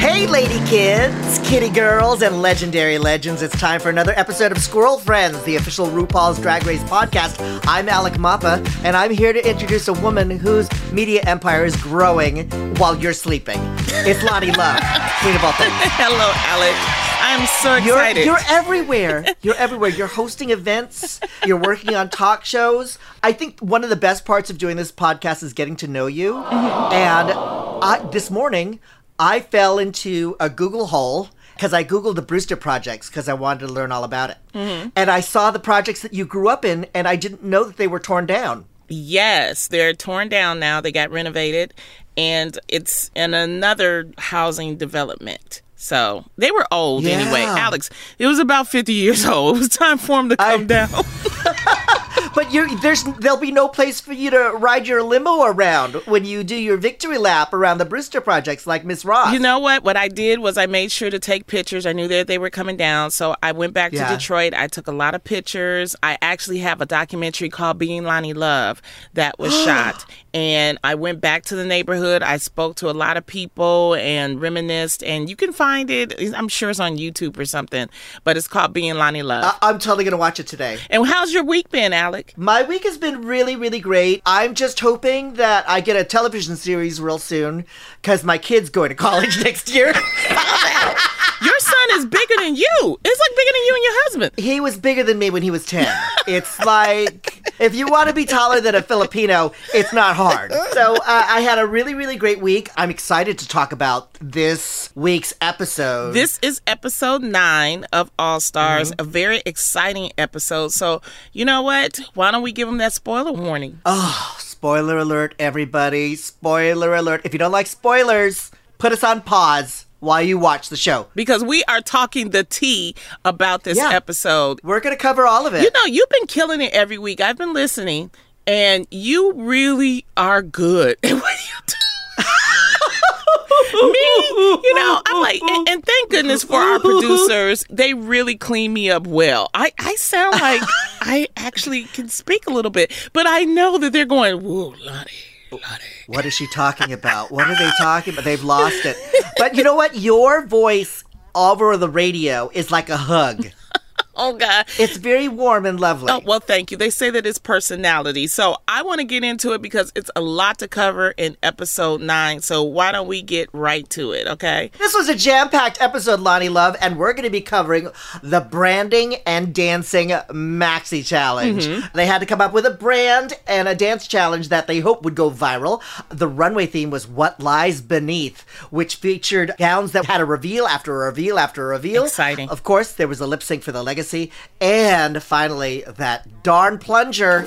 Hey, lady kids, kitty girls, and legendary legends. It's time for another episode of Squirrel Friends, the official RuPaul's Drag Race podcast. I'm Alec Mapa, and I'm here to introduce a woman whose media empire is growing while you're sleeping. It's Loni Love, queen of all things. Hello, Alec. I'm so You're, excited. you're everywhere. You're everywhere. You're hosting events. You're working on talk shows. I think one of the best parts of doing this podcast is getting to know you. Mm-hmm. And I, this morning, I fell into a Google hole because I Googled the Brewster projects because I wanted to learn all about it. Mm-hmm. And I saw the projects that you grew up in, and I didn't know that they were torn down. yes, they're torn down now. They got renovated, and it's in another housing development. So they were old anyway. Alec, it was about 50 years old. It was time for him to come I- down. But you're, there's there'll be no place for you to ride your limo around when you do your victory lap around the Brewster projects like Miss Ross. You know what? What I did was I made sure to take pictures. I knew that they were coming down. So I went back Yeah. to Detroit. I took a lot of pictures. I actually have a documentary called Being Loni Love that was shot. And I went back to the neighborhood. I spoke to a lot of people and reminisced. And you can find it. I'm sure it's on YouTube or something. But it's called Being Loni Love. I- I'm totally gonna watch it today. and how's your week been, Alec? My week has been really, really great. I'm just hoping that I get a television series real soon because my kid's going to college next year. Your son is bigger than you. It's like bigger than you and your husband. he was bigger than me when he was 10. It's like, if you want to be taller than a Filipino, it's not hard. So uh, I had a really, really great week. I'm excited to talk about this week's episode. This is episode nine of All Stars, Mm-hmm. a very exciting episode. So, you know what? Why don't we give them that spoiler warning? Oh. Spoiler alert, everybody. Spoiler alert. If you don't like spoilers, put us on pause while you watch the show. Because we are talking the tea about this Yeah. episode. We're going to cover all of it. You know, you've been killing it every week. I've been listening, and you really are good at what do you do. me, you know, I'm like, and, and thank goodness for our producers. They really clean me up well. I, I sound like I actually can speak a little bit, but I know that they're going, whoa, Loni. What is she talking about? What are they talking about? They've lost it. But you know what? Your voice over the radio is like a hug. Oh, God. It's very warm and lovely. Oh, well, thank you. They say that it's personality. So I want to get into it because it's a lot to cover in episode nine. So why don't we get right to it, okay? This was a jam-packed episode, Loni Love, and we're going to be covering the branding and dancing maxi challenge. Mm-hmm. They had to come up with a brand and a dance challenge that they hoped would go viral. The runway theme was "What Lies Beneath," which featured gowns that had a reveal after a reveal after a reveal. Exciting. Of course, there was a lip sync for the legacy, and finally that darn plunger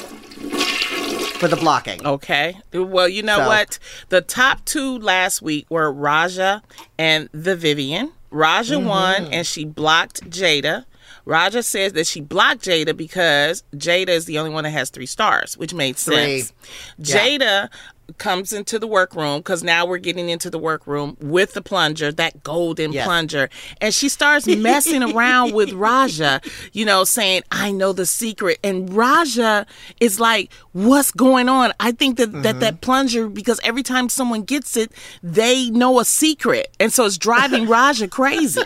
for the blocking. Okay. Well, you know So- what? The top two last week were Raja and the Vivienne. Raja Mm-hmm. won and she blocked Jaida. Raja says that she blocked Jaida because Jaida is the only one that has three stars, which made sense. Three. sense. Jaida comes into the workroom because now we're getting into the workroom with the plunger, that golden Yes. plunger, and she starts messing around with Raja, you know, saying, "I know the secret," and Raja is like, "What's going on?" I think that that that mm-hmm. plunger because every time someone gets it, they know a secret, and so it's driving Raja crazy.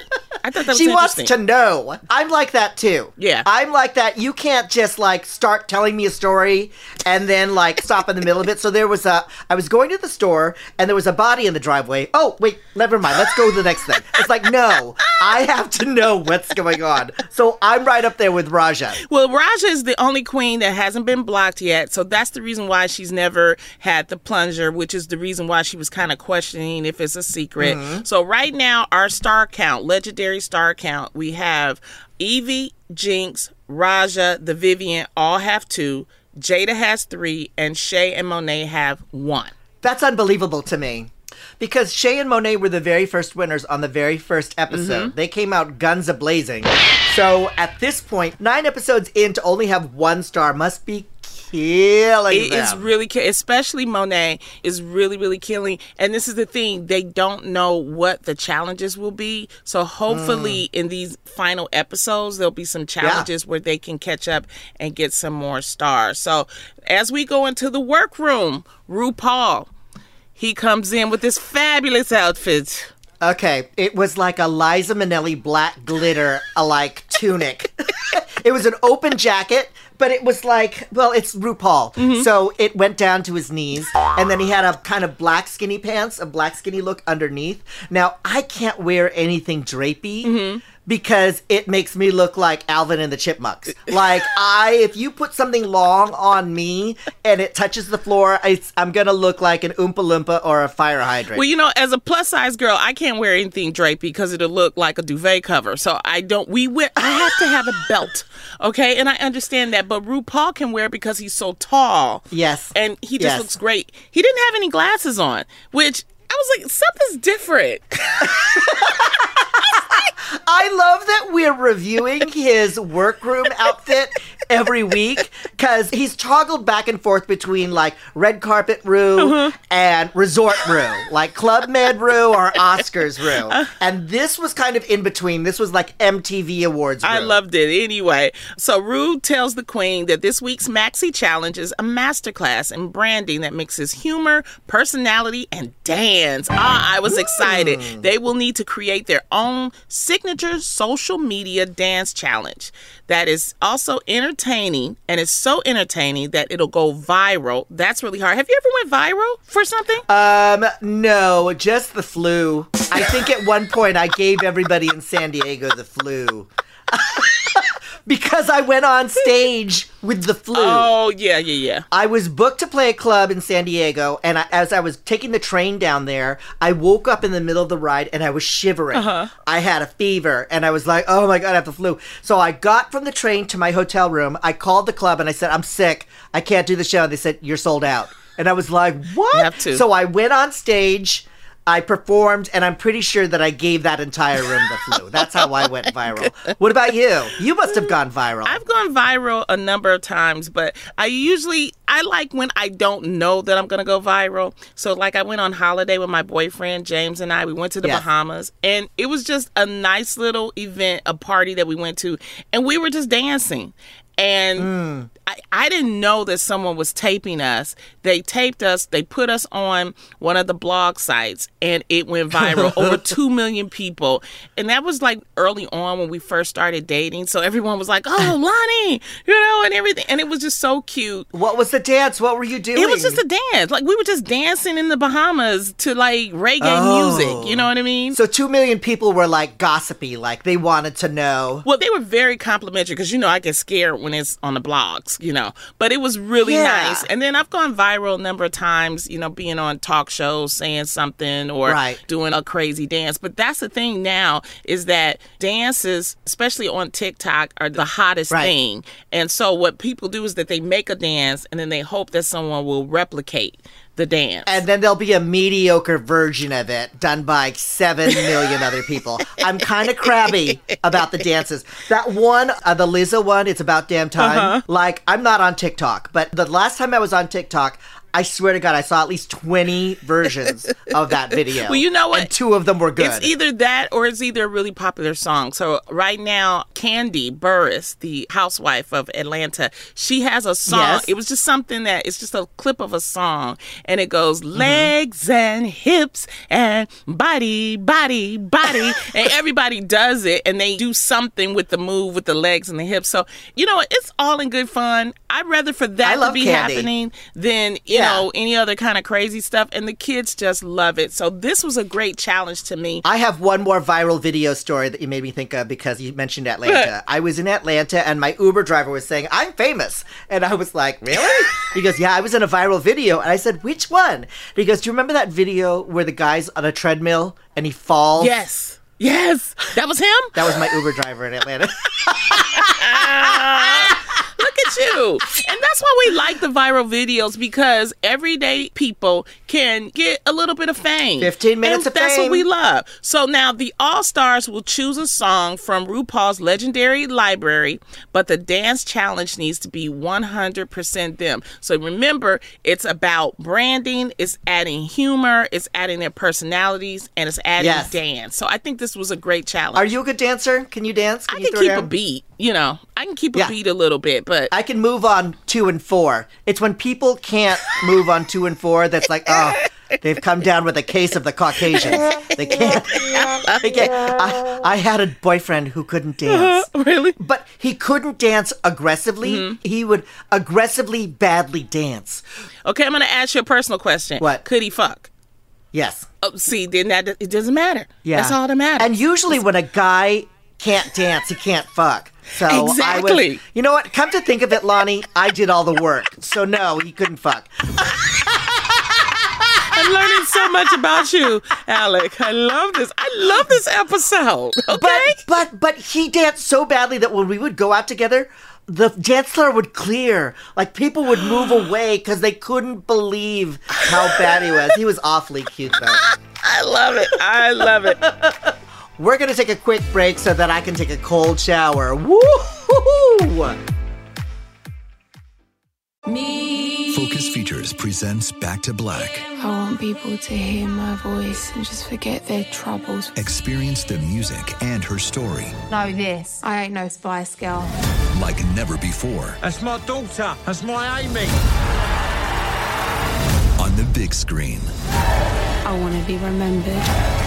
I thought that was she wants to know. I'm like that too. Yeah. I'm like that. You can't just like start telling me a story and then like stop in the middle of it. So there was a I was going to the store and there was a body in the driveway. Oh, wait, never mind. Let's go to the next thing. It's like, no, I have to know what's going on. So I'm right up there with Raja. Well, Raja is the only queen that hasn't been blocked yet, so that's the reason why she's never had the plunger, which is the reason why she was kind of questioning if it's a secret. Mm-hmm. So right now, our star count, legendary star count, we have Yvie, Jinkx, Raja, the Vivienne, all have two. Jaida has three, and Shea and Monet have one. That's unbelievable to me. Because Shea and Monet were the very first winners on the very first episode. Mm-hmm. They came out guns a blazing. So at this point, nine episodes in to only have one star must be killing It is them. really, ki- especially Monet, is really, really killing. And this is the thing, they don't know what the challenges will be. So hopefully, mm. in these final episodes, there'll be some challenges where they can catch up and get some more stars. So as we go into the workroom, RuPaul, he comes in with this fabulous outfit. Okay, it was like a Liza Minnelli black glitter, like tunic. it was an open jacket, but it was like, well, it's RuPaul. Mm-hmm. So it went down to his knees, and then he had a kind of black skinny pants, a black skinny look underneath. Now, I can't wear anything drapey. Mm-hmm. Because it makes me look like Alvin and the Chipmunks. Like I, if you put something long on me and it touches the floor, it's, I'm gonna look like an Oompa Loompa or a fire hydrant. Well, you know, as a plus size girl, I can't wear anything drapey because it'll look like a duvet cover. So I don't. We wear. I have to have a belt, okay? And I understand that, but RuPaul can wear because he's so tall. Yes. and he just Yes. looks great. He didn't have any glasses on, which I was like, something's different. I love that we're reviewing his workroom outfit every week because he's toggled back and forth between like red carpet room Uh-huh. and resort room, like Club Med room or Oscars Rue. Uh. And this was kind of in between. This was like MTV Awards Rue. I loved it anyway. So Rue tells the queen that this week's Maxi Challenge is a masterclass in branding that mixes humor, personality, and dance. Ah, I was excited. They will need to create their own signature social media dance challenge that is also entertaining and it's so entertaining that it'll go viral. That's really hard. Have you ever went viral for something? Um, no, just the flu. I think at one point I gave everybody in San Diego the flu. because I went on stage with the flu. oh, yeah, yeah, yeah. I was booked to play a club in San Diego, and I, as I was taking the train down there, I woke up in the middle of the ride and I was shivering. Uh-huh. I had a fever, and I was like, "Oh my god, I have the flu." So I got from the train to my hotel room. I called the club and I said, "I'm sick. I can't do the show." And They said, "You're sold out," and I was like, "What?" You have to. So I went on stage. I performed, and I'm pretty sure that I gave that entire room the flu. That's how I went viral. What about you? You must have gone viral. I've gone viral a number of times, but I usually I like when I don't know that I'm gonna go viral. So like I went on holiday with my boyfriend James and I. We went to the Yes. Bahamas, and it was just a nice little event, a party that we went to, and we were just dancing. And Mm. I, I didn't know that someone was taping us. They taped us, they put us on one of the blog sites, and it went viral. Over 2 million people. And that was like early on when we first started dating. So everyone was like, oh, Loni, you know, and everything. And it was just so cute. what was the dance? What were you doing? It was just a dance. Like we were just dancing in the Bahamas to like reggae Oh. music. You know what I mean? So two million people were like gossipy, like they wanted to know. Well, they were very complimentary because you know I get scared when it's on the blogs, you know. But it was really Yeah. nice. And then I've gone viral a number of times, you know, being on talk shows, saying something or Right. doing a crazy dance. But that's the thing now is that dances, especially on TikTok, are the hottest Right. thing. And so what people do is that they make a dance and then they hope that someone will replicate the dance. And then there'll be a mediocre version of it done by seven million other people. I'm kind of crabby about the dances. That one, uh, the Lizzo one, it's about damn time. Uh-huh. Like, I'm not on TikTok, but the last time I was on TikTok, I swear to God, I saw at least 20 versions of that video. Well, you know what? And two of them were good. It's either that or it's either a really popular song. So right now, Kandi Burruss, the housewife of Atlanta, she has a song. Yes. It was just something that it's just a clip of a song, and it goes Mm-hmm. legs and hips and body, body, body, and everybody does it, and they do something with the move with the legs and the hips. So you know, what? it's all in good fun. I'd rather for that to be Kandi. happening than you Yeah. Know any other kind of crazy stuff, and the kids just love it. So this was a great challenge to me. I have one more viral video story that you made me think of because you mentioned Atlanta. I was in Atlanta and my Uber driver was saying, I'm famous. And I was like, Really? he goes, Yeah, I was in a viral video. And I said, Which one? He goes, Do you remember that video where the guy's on a treadmill and he falls? Yes. Yes. That was him? That was my Uber driver in Atlanta. Look at you. And that's why we like the viral videos because everyday people can get a little bit of fame. 15 minutes and of That's fame. what we love. So now the All Stars will choose a song from RuPaul's legendary library, but the dance challenge needs to be 100% them. So remember, it's about branding, it's adding humor, it's adding their personalities, and it's adding Yes. dance. So I think this was a great challenge. Are you a good dancer? Can you dance? I you can keep a beat, you know. I can keep a Yeah. beat a little bit, but I can move on two and four. It's when people can't move on two and four that's like, oh, they've come down with a case of the Caucasians. They can't. They can't. I, I had a boyfriend who couldn't dance. really? But he couldn't dance aggressively. Mm-hmm. He would aggressively badly dance. Okay, I'm gonna ask you a personal question. What? could he fuck? Yes. Oh, see, then that it doesn't matter. Yeah. that's all that matters. And usually when a guy can't dance, he can't fuck. So I Exactly. was, you know what? Come to think of it, Loni, I did all the work. So no, he couldn't fuck. I'm learning so much about you, Alec. I love this. I love this episode. Okay. But but but he danced so badly that when we would go out together, the dance floor would clear. Like people would move away because they couldn't believe how bad he was. He was awfully cute though. I love it. I love it. We're gonna take a quick break so that I can take a cold shower. Woo! Focus Features presents Back to Black. I want people to hear my voice and just forget their troubles. Experience the music and her story Know this. I ain't no Spice Girl. like never before That's my daughter. That's my Amy. on the big screen. I want to be remembered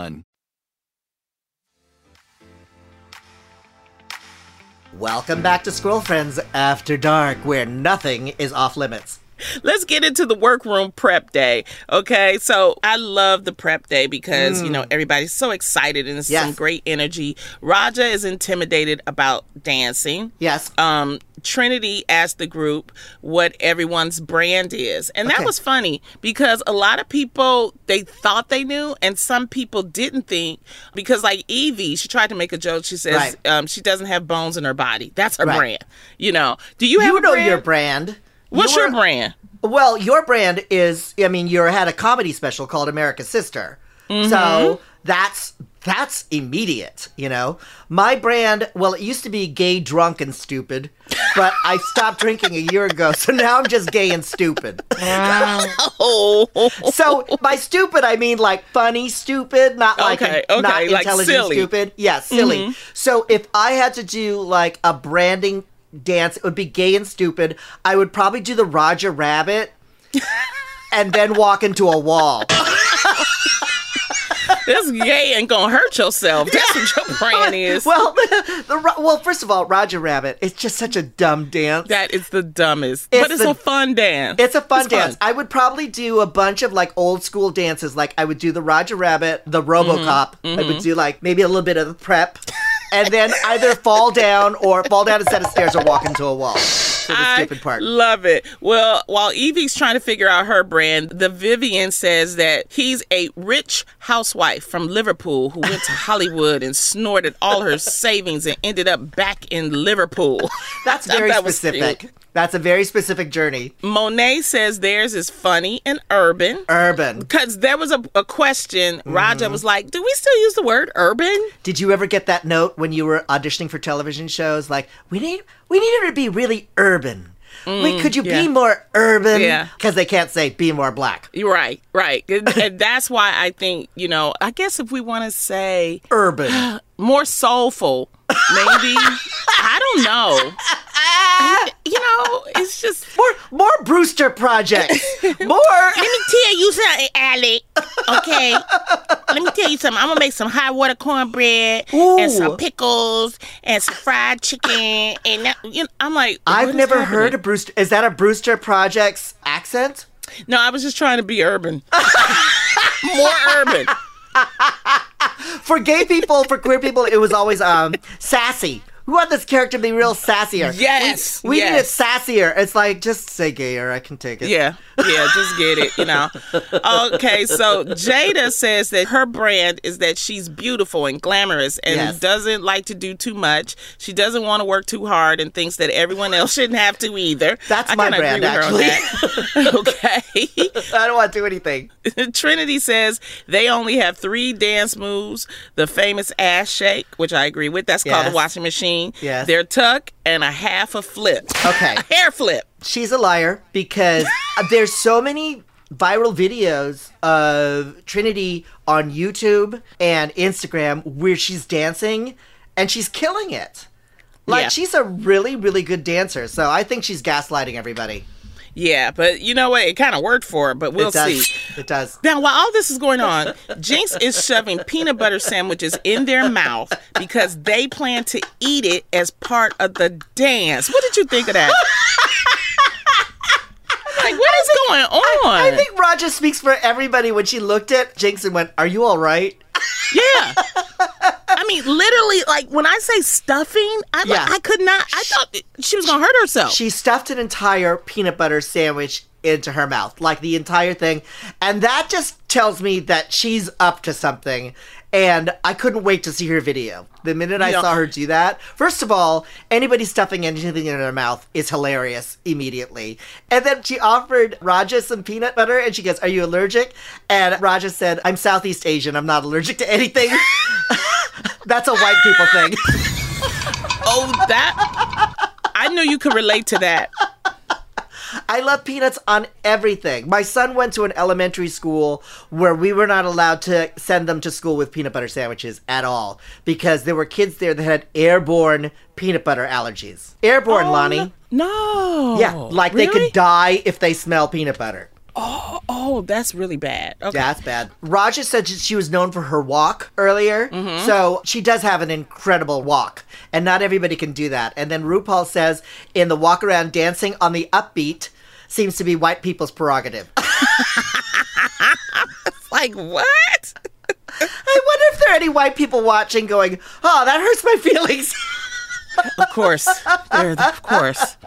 Welcome back to Squirrel Friends After Dark, where nothing is off limits. Let's get into the workroom prep day. Okay. So I love the prep day because, you know, everybody's so excited and it's Yes. some great energy. Raja is intimidated about dancing. Yes. um, Trinity asked the group what everyone's brand is. And that Okay. was funny because a lot of people, they thought they knew, and some people didn't think. Because, like Yvie, she tried to make a joke. She says Right. um, she doesn't have bones in her body. That's her Right. brand. You know, do you have you know brand? your brand. What's Your- your brand? Well, your brand is, I mean, you had a comedy special called America's Sister. Mm-hmm. So that's that's immediate, you know? My brand, well, it used to be gay, drunk, and stupid, but I stopped drinking a year ago, so now I'm just gay and stupid. Oh, So by stupid, I mean like funny stupid, not like Okay, not okay, like intelligent silly. Mm-hmm. stupid. Yeah, silly. So if I had to do like a branding dance, it would be gay and stupid. I would probably do the Roger Rabbit. and then walk into a wall. this gay ain't gonna hurt yourself. That's what your brand is. Well, the, Ro- well, first of all, Roger Rabbit. It's just such a dumb dance. that is the dumbest, It's but it's the- a fun dance. It's a fun dance. I would probably do a bunch of like old school dances. Like I would do the Roger Rabbit, the RoboCop. Mm-hmm. I would mm-hmm. do like maybe a little bit of the prep, and then either fall down or fall down a set of stairs or walk into a wall. For the I stupid part. love it. Well, while Yvie's trying to figure out her brand, the Vivienne says that he's a rich housewife from Liverpool who went to Hollywood and snorted all her savings and ended up back in Liverpool. That's very that specific. cute. That's a very specific journey. Monet says theirs is funny and urban. Urban. Because there was a, a question, Mm-hmm. Raja was like, Do we still use the word urban? Did you ever get that note when you were auditioning for television shows? Like, we need we need her to be really urban. Wait, could you Mm, yeah. be more urban? Yeah. Because they can't say be more black. You're right, right. and that's why I think, you know, I guess if we want to say Urban. more soulful, maybe. I don't know. You know, it's just. more more Brewster projects. more. Let me tell you something, Alec. Okay. Let me tell you something. I'm gonna make some hot water cornbread and some pickles and some fried chicken and that, you know, I'm like, I've what is never happening? heard a Brewster. Is that a Brewster Projects accent? No, I was just trying to be urban. More urban. For gay people, for queer people, it was always um sassy. We want this character to be real sassier. Yes, We, we need it sassier. It's like just say gayer. I can take it. Yeah, yeah, just get it, you know. Okay, so Jaida says that her brand is that she's beautiful and glamorous and Yes. doesn't like to do too much. She doesn't want to work too hard and thinks that everyone else shouldn't have to either. That's I my brand, agree with her on that. okay. I don't want to do anything. Trinity says they only have three dance moves the famous ass shake, which I agree with. That's called the washing machine. Yes. Their tuck and a half a flip. Okay. A hair flip. She's a liar because there's so many viral videos of Trinity on YouTube and Instagram where she's dancing and she's killing it. Like Yeah. she's a really, really good dancer. So I think she's gaslighting everybody. Yeah, but you know what? It kind of worked for her, but we'll it see. It does. Now, while all this is going on, Jinkx is shoving peanut butter sandwiches in their mouth because they plan to eat it as part of the dance. What did you think of that? like, what is going on? I think Raja speaks for everybody when she looked at Jinkx and went, Are you all right? yeah. I mean, literally, like when I say stuffing, I, Yeah. I could not. I thought she was gonna hurt herself. She stuffed an entire peanut butter sandwich into her mouth, like the entire thing. And that just tells me that she's up to something. And I couldn't wait to see her video. The minute I Yeah. saw her do that, first of all, anybody stuffing anything in their mouth is hilarious immediately. And then she offered Raja some peanut butter and she goes, Are you allergic? And Raja said, I'm Southeast Asian. I'm not allergic to anything. That's a white people thing. oh, that. I knew you could relate to that. I love peanuts on everything. My son went to an elementary school where we were not allowed to send them to school with peanut butter sandwiches at all because there were kids there that had airborne peanut butter allergies. Airborne, oh, Loni. No. Yeah, like they Oh, could die if they smell peanut butter. Oh, oh, that's really bad. Okay. That's bad. Raja said she- was known for her walk earlier, Mm-hmm. so she does have an incredible walk, and not everybody can do that. And then RuPaul says in the walk around dancing on the upbeat seems to be white people's prerogative. Like what? I wonder if there are any white people watching going, oh, that hurts my feelings. Of course. There, of course.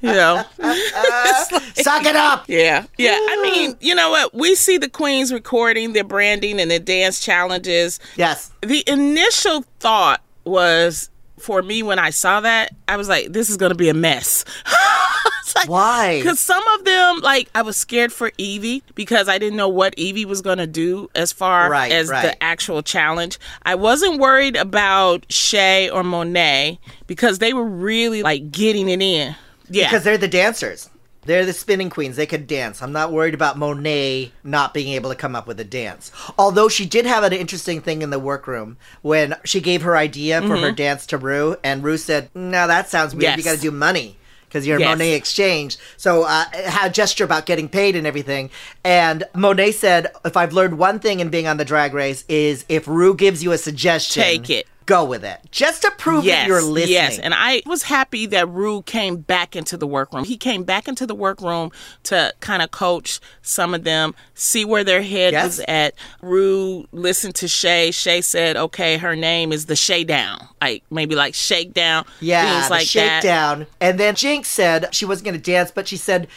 You know. Like- Suck it up. yeah. Yeah. I mean, you know what? We see the queens recording their branding and their dance challenges. Yes. The initial thought was for me when I saw that, I was like, this is going to be a mess. Why? Because some of them, like, I was scared for Yvie because I didn't know what Yvie was going to do as far Right, as right. the actual challenge. I wasn't worried about Shea or Monet because they were really, like, getting it in. Yeah. Because they're the dancers. They're the spinning queens. They could dance. I'm not worried about Monet not being able to come up with a dance. Although she did have an interesting thing in the workroom when she gave her idea for her dance to Rue, and Rue said, "No, that sounds weird. You Mm-hmm. Got to do money." Because you're Yes. Monét X Change. So, uh, had a gesture about getting paid and everything. And Monet said, if I've learned one thing in being on the drag race, is if Rue gives you a suggestion, Take it. Go with it. Just to prove that you're listening. Yes, and I was happy that Rue came back into the workroom. He came back into the workroom to kind of coach some of them, see where their head Yes. was at. Rue listened to Shea. Shea said, "Okay, her name is the Shea Down, like maybe like Shakedown, Yeah, things like that." shakedown. And then Jinkx said she wasn't going to dance, but she said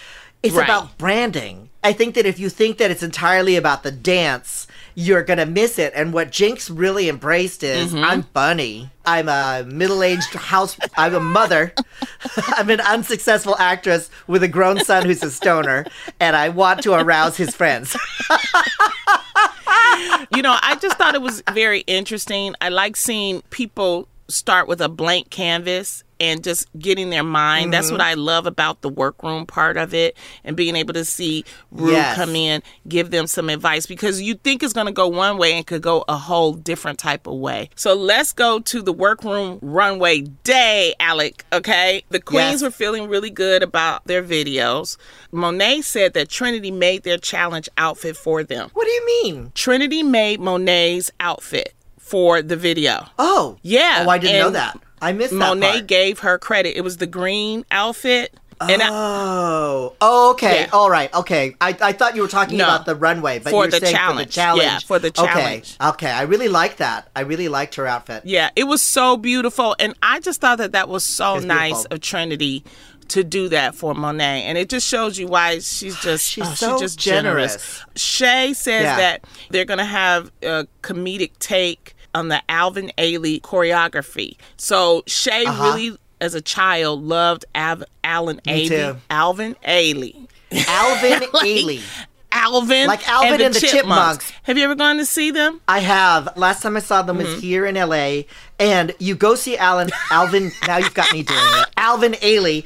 it's Right. about branding. I think that if you think that it's entirely about the dance, you're to miss it. And what Jinkx really embraced is Mm-hmm. I'm funny. I'm a middle aged house, I'm a mother. I'm an unsuccessful actress with a grown son who's a stoner, and I want to arouse his friends. you know, I just thought it was very interesting. I like seeing people start with a blank canvas and just getting their mind. That's Mm-hmm. what I love about the workroom part of it and being able to see Rue Yes. come in, give them some advice because you think it's going to go one way and could go a whole different type of way. So let's go to the workroom runway day, Alec, okay? The queens Yes. were feeling really good about their videos. Monet said that Trinity made their challenge outfit for them. What do you mean? Trinity made Monet's outfit for the video. Oh. Yeah, Oh, I didn't know that. I missed that Monet gave her credit. It was the green outfit. And I, Oh, oh, okay, Yeah. all right, okay. I, I thought you were talking No. about the runway, but For you're the saying for the challenge. challenge. Yeah, for the challenge. Okay, okay. I really like that. I really liked her outfit. yeah, it was so beautiful. And I just thought that that was so It's nice beautiful. of Trinity to do that for Monet. And it just shows you why she's just She's oh, so she's just generous. generous. Shea says Yeah. that they're going to have a comedic take on the Alvin Ailey choreography. So Shea Uh-huh. really as a child loved Av- Alan Me Ailey. too. Alvin Ailey. Alvin Like, Ailey. Alvin, Like Alvin and the, and the Chipmunks. Chipmunks. Have you ever gone to see them? I have. Last time I saw them Mm-hmm. was here in LA, and you go see Alan, Alvin. now you've got me doing it. Alvin Ailey,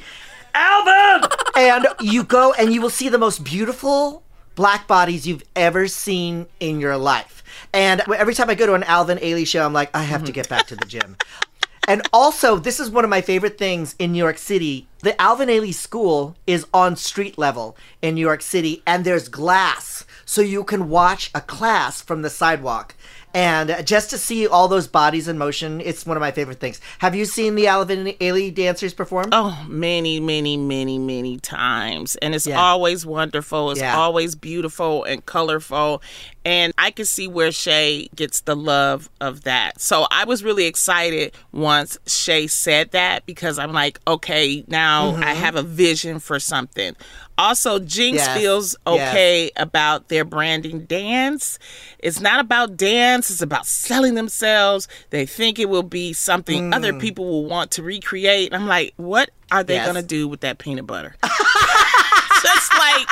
Alvin, and you go and you will see the most beautiful black bodies you've ever seen in your life. And every time I go to an Alvin Ailey show, I'm like, I have to get back to the gym. And also, this is one of my favorite things in New York City. The Alvin Ailey School is on street level in New York City, and there's glass, so you can watch a class from the sidewalk. And just to see all those bodies in motion, it's one of my favorite things. Have you seen the Alvin Ailey dancers perform? Oh, many, many, many, many times. And it's Yeah. always wonderful. It's Yeah. always beautiful and colorful. And I can see where Shea gets the love of that. So I was really excited once Shea said that because I'm like, okay, now I mm-hmm. have a vision for something. Also, Jinkx. Yes. feels Yes. okay about their branding dance. It's not about dance, it's about selling themselves. They think it will be something other people will want to recreate. I'm like, what are they Mm. Yes. going to do with that peanut butter? Just like,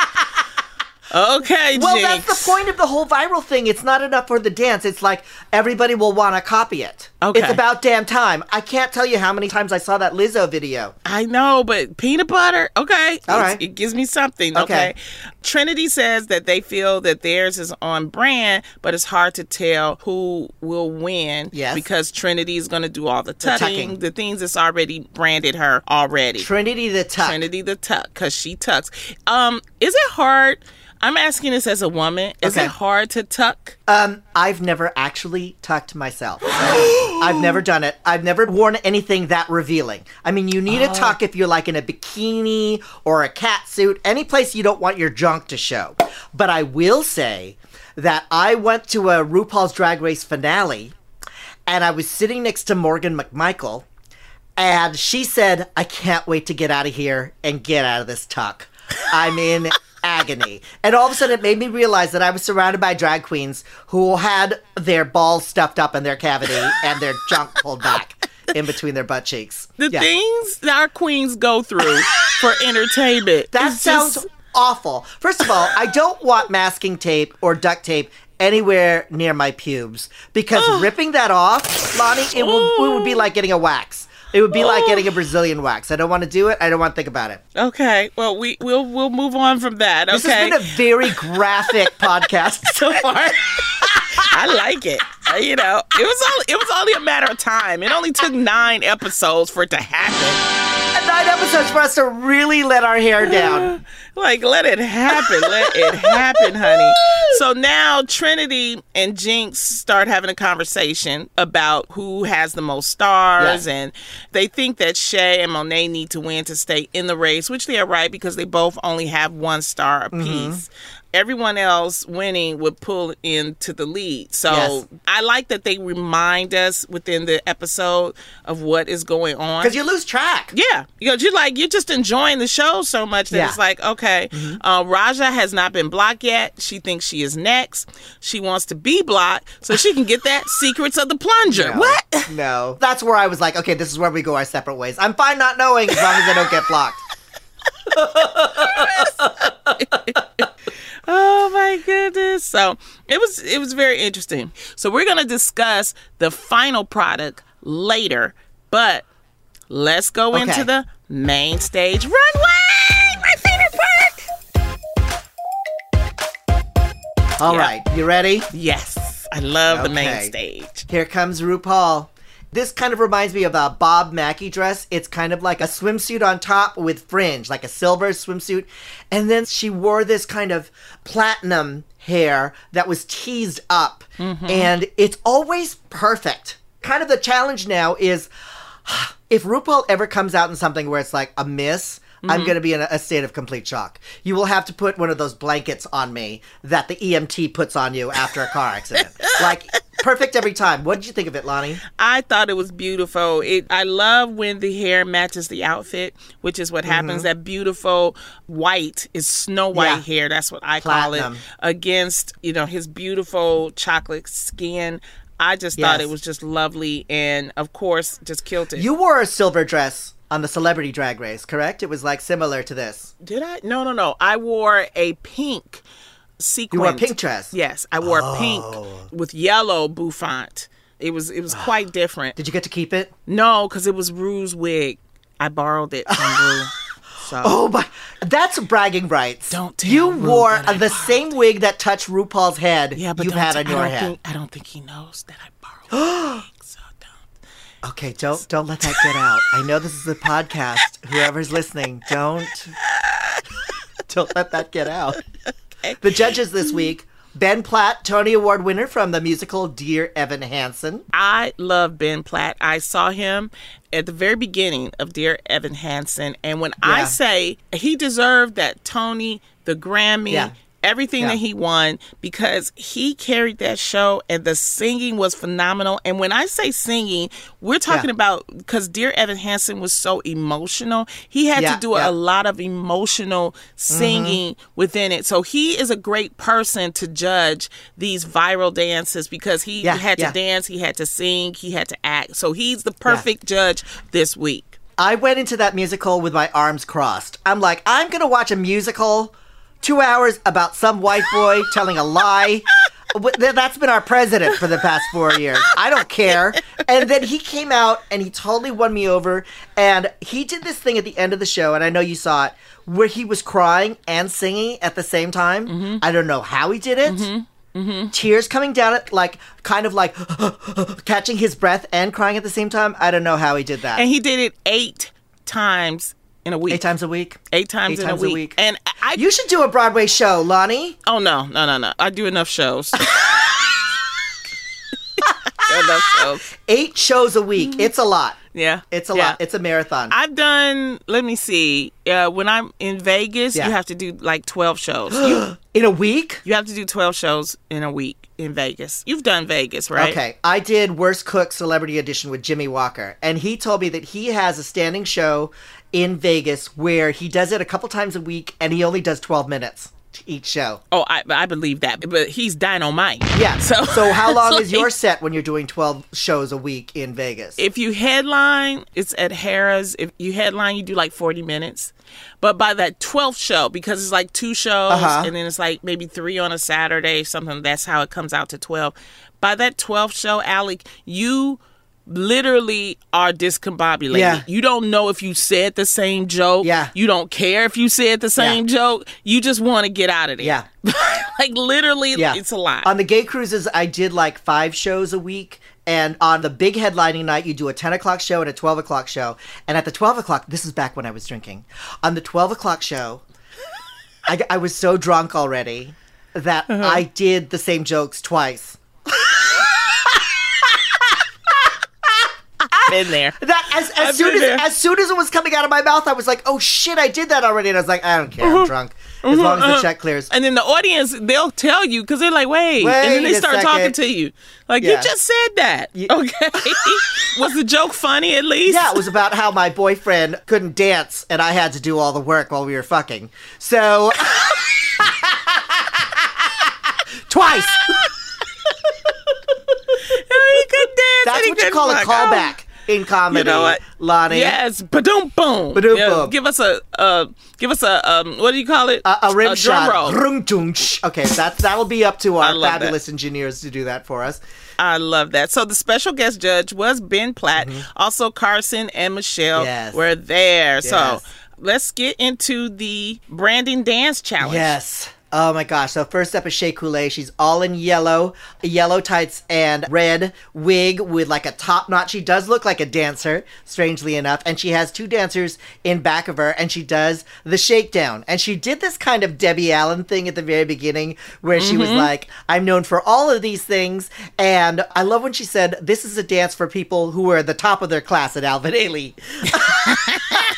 okay, Well, Jinkx. that's the point of the whole viral thing. It's not enough for the dance. It's like everybody will want to copy it. Okay. It's about damn time. I can't tell you how many times I saw that Lizzo video. I know, but peanut butter, okay. All right. It gives me something, Okay. okay. Trinity says that they feel that theirs is on brand, but it's hard to tell who will win. Yes. Because Trinity is going to do all the tucking. tucking, the things that's already branded her already. Trinity the Tuck. Trinity the tuck, because she tucks. Um, is it hard? I'm asking this as a woman. Is Okay. it hard to tuck? Um, I've never actually tucked myself. I've never done it. I've never worn anything that revealing. I mean, you need a tuck if you're like in a bikini or a cat suit, any place you don't want your junk to show. But I will say that I went to a RuPaul's Drag Race finale and I was sitting next to Morgan McMichael and she said, I can't wait to get out of here and get out of this tuck. I'm in agony. And all of a sudden, it made me realize that I was surrounded by drag queens who had their balls stuffed up in their cavity and their junk pulled back in between their butt cheeks. The Yeah. things that our queens go through for entertainment. That sounds just- awful. First of all, I don't want masking tape or duct tape anywhere near my pubes because ripping that off, Loni, it would, it would be like getting a wax. It would be like getting a Brazilian wax. I don't want to do it. I don't want to think about it. okay. Well, we we'll we'll move on from that. Okay. This has been a very graphic podcast so far. I like it. Uh, You know, it was only it was only a matter of time. It only took nine episodes for it to happen. Nine episodes for us to really let our hair down. Like, let it happen. Let it happen, honey. So now Trinity and Jinkx start having a conversation about who has the most stars, Yeah. and they think that Shea and Monet need to win to stay in the race, which they are right because they both only have one star Mm-hmm. Everyone else winning would pull into the lead. So Yes. I like that they remind us within the episode of what is going on. Because you lose track. Yeah, because you're like you're just enjoying the show so much that Yeah. Mm-hmm. it's like okay. Uh, Raja has not been blocked yet. She thinks she is next. She wants to be blocked so she can get that secrets of the plunger. No. What? No. That's where I was like, okay, this is where we go our separate ways. I'm fine not knowing as long as I don't get blocked. Oh my goodness! So it was it was very interesting. So we're gonna discuss the final product later, but let's go Okay. into the main stage runway. My favorite part. All Yeah. right, you ready? Yes, I love the main stage. Here comes RuPaul. This kind of reminds me of a Bob Mackie dress. It's kind of like a swimsuit on top with fringe, like a silver swimsuit. And then she wore this kind of platinum hair that was teased up. Mm-hmm. And it's always perfect. Kind of the challenge now is if RuPaul ever comes out in something where it's like a miss, I'm going to be in a, a state of complete shock. You will have to put one of those blankets on me that the EMT puts on you after a car accident. like perfect every time. What did you think of it, Loni? I thought it was beautiful. It I love when the hair matches the outfit, which is what happens. That beautiful white is snow white Mm-hmm. Yeah. hair. That's what I call it. Against you know his beautiful chocolate skin. I just thought it was just lovely, and of course, just killed it. You wore a silver dress on the celebrity drag race, correct? It was like similar to this. did I? No, no, no. I wore a pink sequin. You wore a pink dress. Yes, I wore Oh. pink with yellow bouffant. It was it was ah. quite different. Did you get to keep it? No, because it was Rue's wig. I borrowed it from Rue. So Oh my, that's bragging rights. Don't tell You wore I the same wig that touched RuPaul's head. yeah, but don't had on your don't head. Think, I don't think he knows that I borrowed. the wig, so don't. Okay, don't don't let that get out. I know this is a podcast. Whoever's listening, don't don't let that get out. The judges this week: Ben Platt, Tony Award winner from the musical Dear Evan Hansen. I love Ben Platt. I saw him at the very beginning of Dear Evan Hansen, and when I say he deserved that Tony, the Grammy, Yeah. Everything Yeah. that he won, because he carried that show, and the singing was phenomenal. And when I say singing, we're talking Yeah. about because Dear Evan Hansen was so emotional. He had Yeah, to do. Mm-hmm. a lot of emotional singing within it. So he is a great person to judge these viral dances because he had to dance, he had to sing, he had to act. So he's the perfect judge this week. I went into that musical with my arms crossed. I'm like, I'm gonna watch a musical, two hours about some white boy telling a lie. That's been our president for the past four years. I don't care. And then he came out and he totally won me over. And he did this thing at the end of the show, and I know you saw it, where he was crying and singing at the same time. Mm-hmm. I don't know how he did it. Tears coming down it, like kind of like catching his breath and crying at the same time. I don't know how he did that. And he did it eight times in a week. Eight times a week. Eight times, Eight in times a, week. And I You should do a Broadway show, Loni. Oh no, no, no, no. I do enough shows. enough shows. Eight shows a week. It's a lot. Yeah. It's a Mm-hmm. yeah. lot. It's a marathon. I've done. Let me see. Uh, when I'm in Vegas, Yeah. you have to do like twelve shows. you, In a week? you have to do twelve shows in a week in Vegas. You've done Vegas, right? Okay. I did Worst Cook Celebrity Edition with Jimmie Walker, and he told me that he has a standing show in Vegas where he does it a couple times a week and he only does 12 minutes. each show. Oh, I, I believe that, but he's dynamite. Yeah. So, so how long it's is your set when you're doing 12 shows a week in Vegas? If you headline, it's at Harrah's. If you headline, you do like 40 minutes. But by that 12th show, because it's like two shows Uh-huh. and then it's like maybe three on a Saturday, something, that's how it comes out to 12. By that 12th show, Alec, you literally are discombobulated. Yeah. You don't know if you said the same joke. Yeah. You don't care if you said the same joke. You just want to get out of there. Yeah. like literally, yeah. it's a lot. On the gay cruises, I did like five shows a week. And on the big headlining night, you do a 10 o'clock show and a 12 o'clock show. And at the 12 o'clock, this is back when I was drinking. On the 12 o'clock show, I, I was so drunk already that Uh-huh. I did the same jokes twice. Been there. That as, as I've soon as there. as soon as it was coming out of my mouth, I was like, "Oh shit, I did that already." And I was like, "I don't care, Uh-huh. I'm drunk as long as the check clears." And then the audience, they'll tell you because they're like, wait. Wait and then they start talking to you. Like, Yeah. you just said that. Okay. Was the joke funny at least? Yeah, it was about how my boyfriend couldn't dance and I had to do all the work while we were fucking. So twice. he could dance. That's what you call a fuck. callback in comedy. You know what, Loni? Yes, badoom boom. Badoom Yeah, boom. Give us a, uh, give us a, um, what do you call it? A, a rim drum shot. roll. Rum, tum, sh. Okay, that that'll be up to our love that. fabulous engineers to do that for us. I love that. So the special guest judge was Ben Platt. Also, Carson and Michelle Mm-hmm. Yes. were there. So let's get into the branding dance challenge. Yes. Oh my gosh. So first up is Shea Coulee. She's all in yellow, yellow tights and red wig with like a top knot. She does look like a dancer, strangely enough. And she has two dancers in back of her and she does the shakedown. And she did this kind of Debbie Allen thing at the very beginning where she was Mhm. like, I'm known for all of these things. And I love when she said, this is a dance for people who are at the top of their class at Alvin Ailey.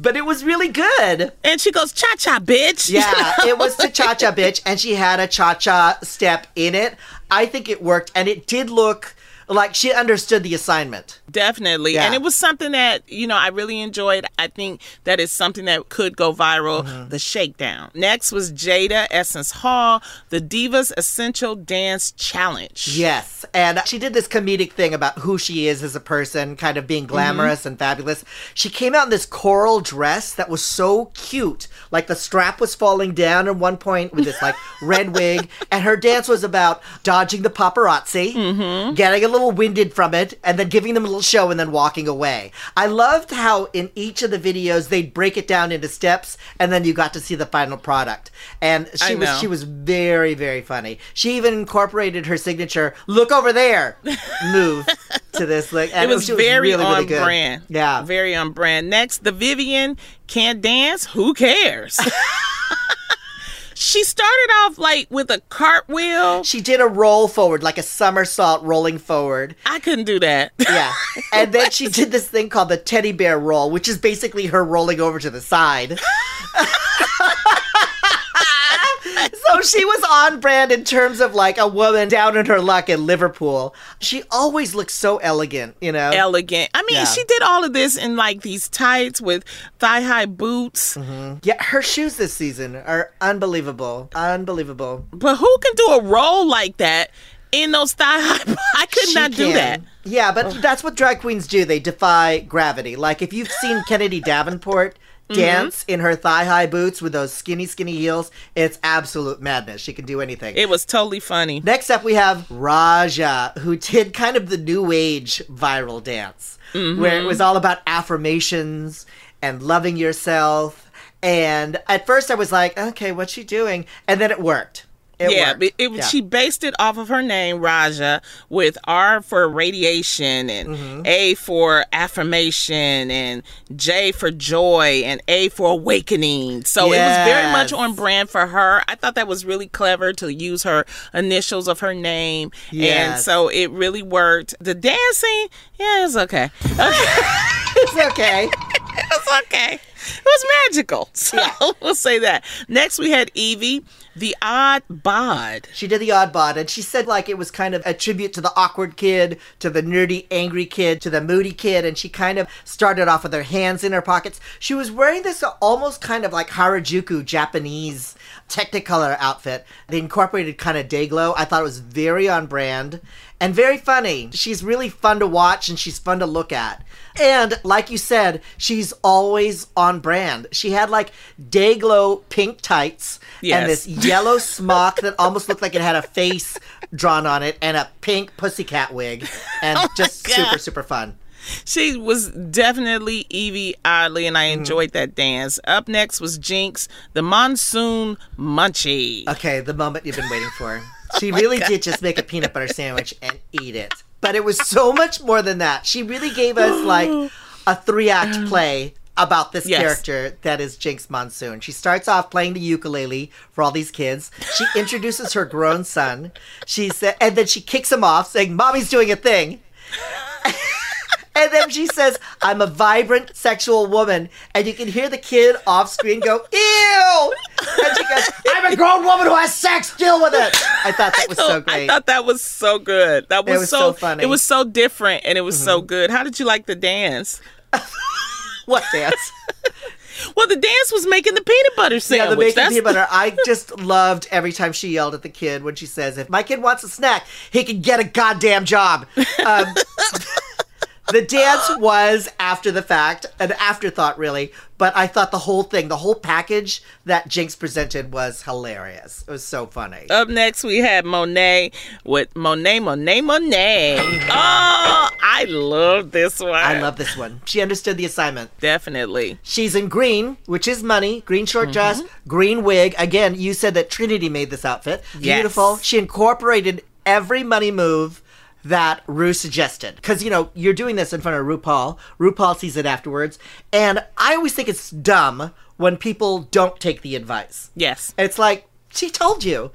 but it was really good. And she goes, cha cha, bitch. Yeah, it was to Cha Cha Bitch, and she had a cha cha step in it. I think it worked, and it did look like she understood the assignment. Definitely. Yeah. And it was something that, you know, I really enjoyed. I think that is something that could go viral Mm-hmm. the shakedown. Next was Jaida Essence Hall, the Divas Essential Dance Challenge. Yes, and she did this comedic thing about who she is as a person, kind of being glamorous and fabulous. She came out in this coral dress that was so cute. Like the strap was falling down at one point with this like red wig, and her dance was about dodging the paparazzi, getting a little winded from it, and then giving them a little show and then walking away. I loved how in each of the videos they'd break it down into steps, and then you got to see the final product. And she I was know. she was very very funny. She even incorporated her signature "look over there" move to this. Like, and it was she very really, on really good. brand. Yeah, Very on brand. Next, the Vivienne can't dance. Who cares? she started off like with a cartwheel. She did a roll forward, like a somersault rolling forward. I couldn't do that. Yeah. And then she did this thing called the teddy bear roll, which is basically her rolling over to the side. so she was on brand in terms of like a woman down in her luck in Liverpool. She always looks so elegant, you know? Elegant. I mean, Yeah. she did all of this in like these tights with thigh high boots. Yeah, her shoes this season are unbelievable. Unbelievable. But who can do a roll like that in those thigh high? I could She not do can. that. Yeah, but that's what drag queens do. They defy gravity. Like if you've seen Kennedy Davenport Mm-hmm. Dance in her thigh high boots with those skinny, skinny heels, it's absolute madness. She can do anything. It was totally funny. Next up, we have Raja, who did kind of the new age viral dance, Mm-hmm. where it was all about affirmations and loving yourself. And at first, I was like, okay, what's she doing? And then it worked. It yeah, it, Yeah. she based it off of her name, Raja, with R for radiation and Mm-hmm. A for affirmation and J for joy and A for awakening. So it was very much on brand for her. I thought that was really clever to use her initials of her name. And so it really worked. The dancing, yeah, it's okay. it's okay. It's okay. It was magical. So we'll say that. Next, we had Yvie. The odd bod. She did the odd bod, and she said like it was kind of a tribute to the awkward kid, to the nerdy, angry kid, to the moody kid, and she kind of started off with her hands in her pockets. She was wearing this almost kind of like Harajuku Japanese Technicolor outfit. They incorporated kind of day glow. I thought it was very on brand and very funny. She's really fun to watch and she's fun to look at. And like you said, she's always on brand. She had like day glow pink tights Yes. and this yellow smock that almost looked like it had a face drawn on it and a pink pussycat wig and oh just God. super super fun. She was definitely Yvie Oddly, and I Mm-hmm. enjoyed that dance. Up next was Jinkx, the Monsoon Munchie. Okay, the moment you've been waiting for. She really did just make a peanut butter sandwich and eat it. But it was so much more than that. She really gave us like a three act play about this Yes. character that is Jinkx Monsoon. She starts off playing the ukulele for all these kids. She introduces her grown son. She said, and then she kicks him off, saying, "Mommy's doing a thing." And then she says, I'm a vibrant sexual woman. And you can hear the kid off screen go, Ew! And she goes, I'm a grown woman who has sex. Deal with it. I thought that was so great. I thought that was so good. That was, was so, so funny. Mm-hmm. It was so different and it was so good. How did you like the dance? what dance? Well, the dance was making the peanut butter sandwich. Yeah, the bacon That's peanut butter. I just loved every time she yelled at the kid when she says, "If my kid wants a snack, he can get a goddamn job." Um, the dance was after the fact, an afterthought, really. But I thought the whole thing, the whole package that Jinkx presented, was hilarious. It was so funny. Up next, we had Monet with Monet, Monet, Monet. Oh, I love this one. I love this one. She understood the assignment. Definitely. She's in green, which is money. Green short Mm-hmm. dress, green wig. Again, you said that Trinity made this outfit. Yes. Beautiful. She incorporated every money move that Rue suggested. Because, you know, you're doing this in front of RuPaul. RuPaul sees it afterwards. And I always think it's dumb when people don't take the advice. Yes. It's like, she told you.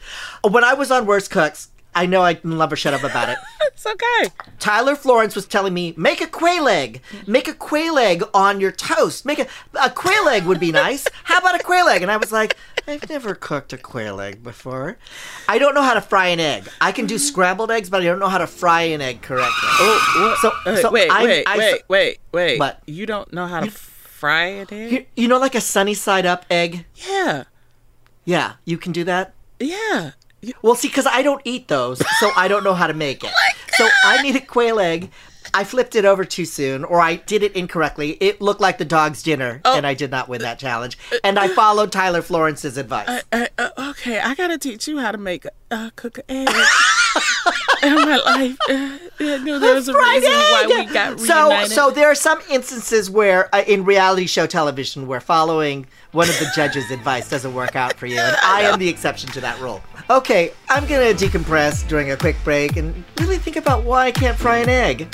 When I was on Worst Cooks, I know I can never shut up about it. It's okay. Tyler Florence was telling me, make a quail egg. Make a quail egg on your toast. Make a, a quail egg would be nice. How about a quail egg? And I was like, I've never cooked a quail egg before. I don't know how to fry an egg. I can do scrambled eggs, but I don't know how to fry an egg correctly. Oh, oh so, wait, so wait, I'm- wait, I- wait, wait, wait. What? You don't know how to fry it? egg? You, you know, like a sunny side up egg? Yeah. Yeah, you can do that? Yeah. Well, see, because I don't eat those, so I don't know how to make it. so I need a quail egg. I flipped it over too soon, or I did it incorrectly. It looked like the dog's dinner, and I did not win that challenge. And I followed Tyler Florence's advice. Uh, uh, okay, I gotta teach you how to make a uh, cook an egg. in my life, uh, I knew there was a Fried reason why we got so, reunited. so there are some instances where, uh, in reality show television, where following one of the judges' advice doesn't work out for you, and I am the exception to that rule. Okay, I'm gonna decompress during a quick break and really think about why I can't fry an egg.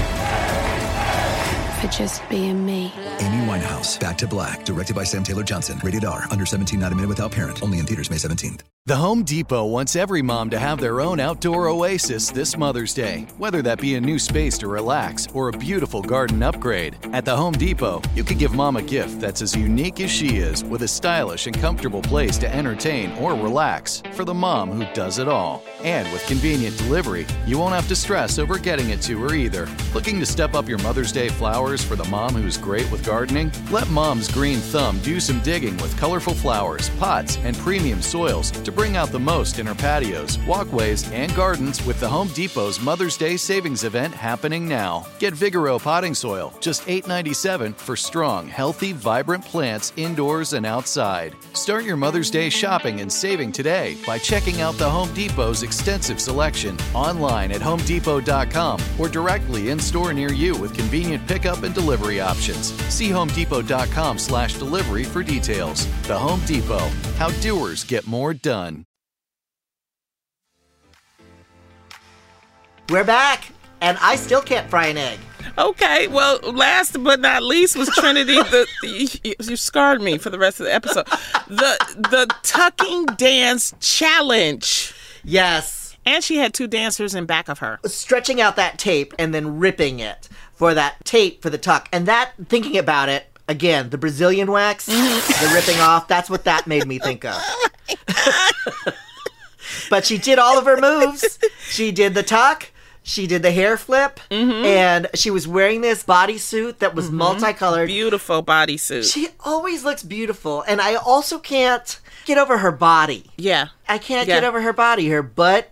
for just being me. Amy Winehouse, Back to Black, directed by Sam Taylor Johnson. Rated R, under 17, not a minute without parent. Only in theaters May 17th. The Home Depot wants every mom to have their own outdoor oasis this Mother's Day, whether that be a new space to relax or a beautiful garden upgrade. At the Home Depot, you could give mom a gift that's as unique as she is, with a stylish and comfortable place to entertain or relax for the mom who does it all. And with convenient delivery, you won't have to stress over getting it to her either. Looking to step up your Mother's Day flowers for the mom who's great with gardening? Let Mom's Green Thumb do some digging with colorful flowers, pots, and premium soils to bring out the most in her patios, walkways, and gardens with the Home Depot's Mother's Day savings event happening now. Get Vigoro potting soil, just $8.97 for strong, healthy, vibrant plants indoors and outside. Start your Mother's Day shopping and saving today by checking out the Home Depot's extensive selection online at homedepot.com or directly in store near you with convenient pickup and delivery options. See homedepot.com slash delivery for details. The Home Depot, how doers get more done. We're back, and I still can't fry an egg. Okay, well, last but not least was Trinity. The, the you scarred me for the rest of the episode. The the tucking dance challenge, Yes. and she had two dancers in back of her. Stretching out that tape and then ripping it for that tape for the tuck. And that, thinking about it, again, the Brazilian wax, the ripping off, that's what that made me think of. but she did all of her moves. She did the tuck. She did the hair flip, mm-hmm. and she was wearing this bodysuit that was mm-hmm. multicolored. Beautiful bodysuit. She always looks beautiful, and I also can't get over her body. yeah, I can't Yeah. get over her body. Her butt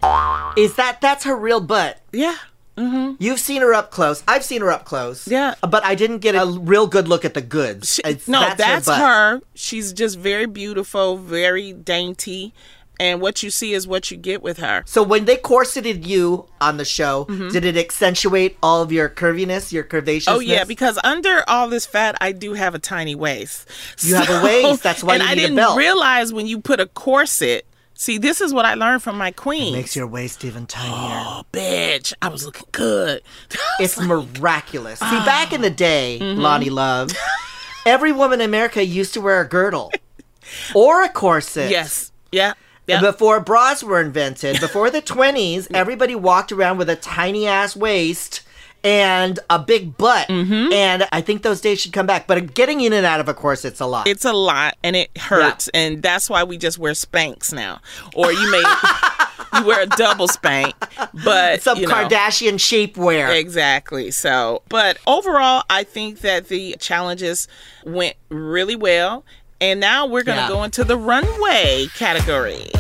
is that that's her real butt. yeah. You've seen her up close. I've seen her up close. Yeah. but I didn't get a real good look at the goods. She- It's- no, that's, butt. her, She's just very beautiful, very dainty, and what you see is what you get with her. So when they corseted you on the show, Mm-hmm. did it accentuate all of your curviness, your curvaceousness? Oh yeah, because under all this fat, I do have a tiny waist. You have a waist, that's why and you I didn't realize when you put a corset. See, this is what I learned from my queen. makes your waist even tinier. oh, bitch, I was looking good. It's miraculous. See, back in the day, Mm-hmm. Loni Love, every woman in America used to wear a girdle or a corset. yes, yeah, yeah. Before bras were invented, before the 20s, everybody walked around with a tiny ass waist and a big butt. Mm-hmm. And I think those days should come back. But getting in and out of a corset's a lot. it's a lot and it hurts, and that's why we just wear Spanx now, or you may you wear a double spank, but Some you know. Kardashian shapewear. Exactly. So, but overall, I think that the challenges went really well. And now we're going to Yeah. go into the runway category.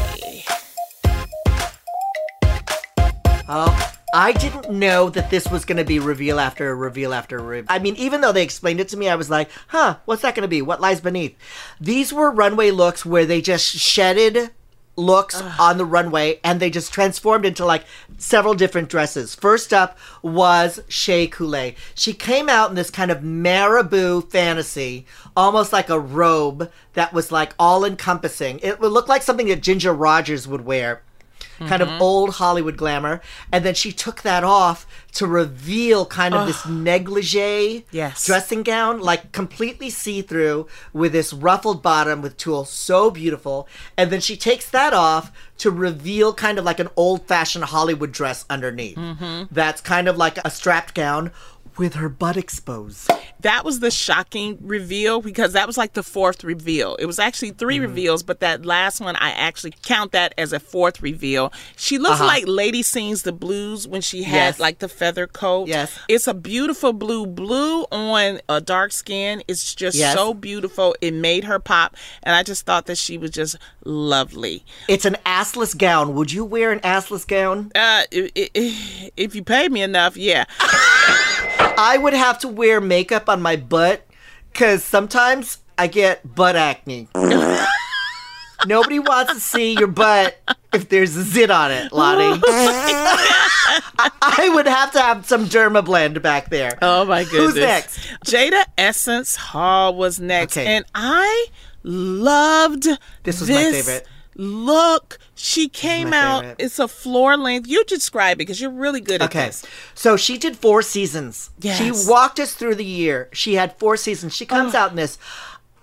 Oh, I didn't know that this was going to be reveal after reveal after reveal. I mean, even though they explained it to me, I was like, huh, what's that going to be? What lies beneath? These were runway looks where they just shedded looks on the runway and they just transformed into like several different dresses. First up was Shea Coulee. She came out in this kind of marabou fantasy, almost like a robe that was like all encompassing. It would look like something that Ginger Rogers would wear kind of mm-hmm. old Hollywood glamour. And then she took that off to reveal kind of this negligee Yes. dressing gown, like completely see through with this ruffled bottom with tulle, so beautiful. And then she takes that off to reveal kind of like an old fashioned Hollywood dress underneath. Mm-hmm. That's kind of like a strapped gown with her butt exposed. That was the shocking reveal because that was like the fourth reveal. It was actually 3 Mm-hmm. reveals, but that last one, I actually count that as a fourth reveal. She looks like Lady Sings the Blues when she had Uh-huh. Yes. like the feather coat. Yes. It's a beautiful blue. Blue on a dark skin. It's just Yes. so beautiful. It made her pop. And I just thought that she was just lovely. It's an assless gown. Would you wear an assless gown? Uh, if you pay me enough, yeah. I would have to wear makeup on my butt because sometimes I get butt acne. Nobody wants to see your butt if there's a zit on it, Lottie. Oh I would have to have some dermablend back there. Oh my goodness. Who's next? Jaida Essence Hall was next. Okay. And I loved This was my favorite. Look, she came out. favorite. It's a floor length. You describe it because you're really good at Okay, this. so she did four seasons. Yes. She walked us through the year. She had four seasons. She comes out in this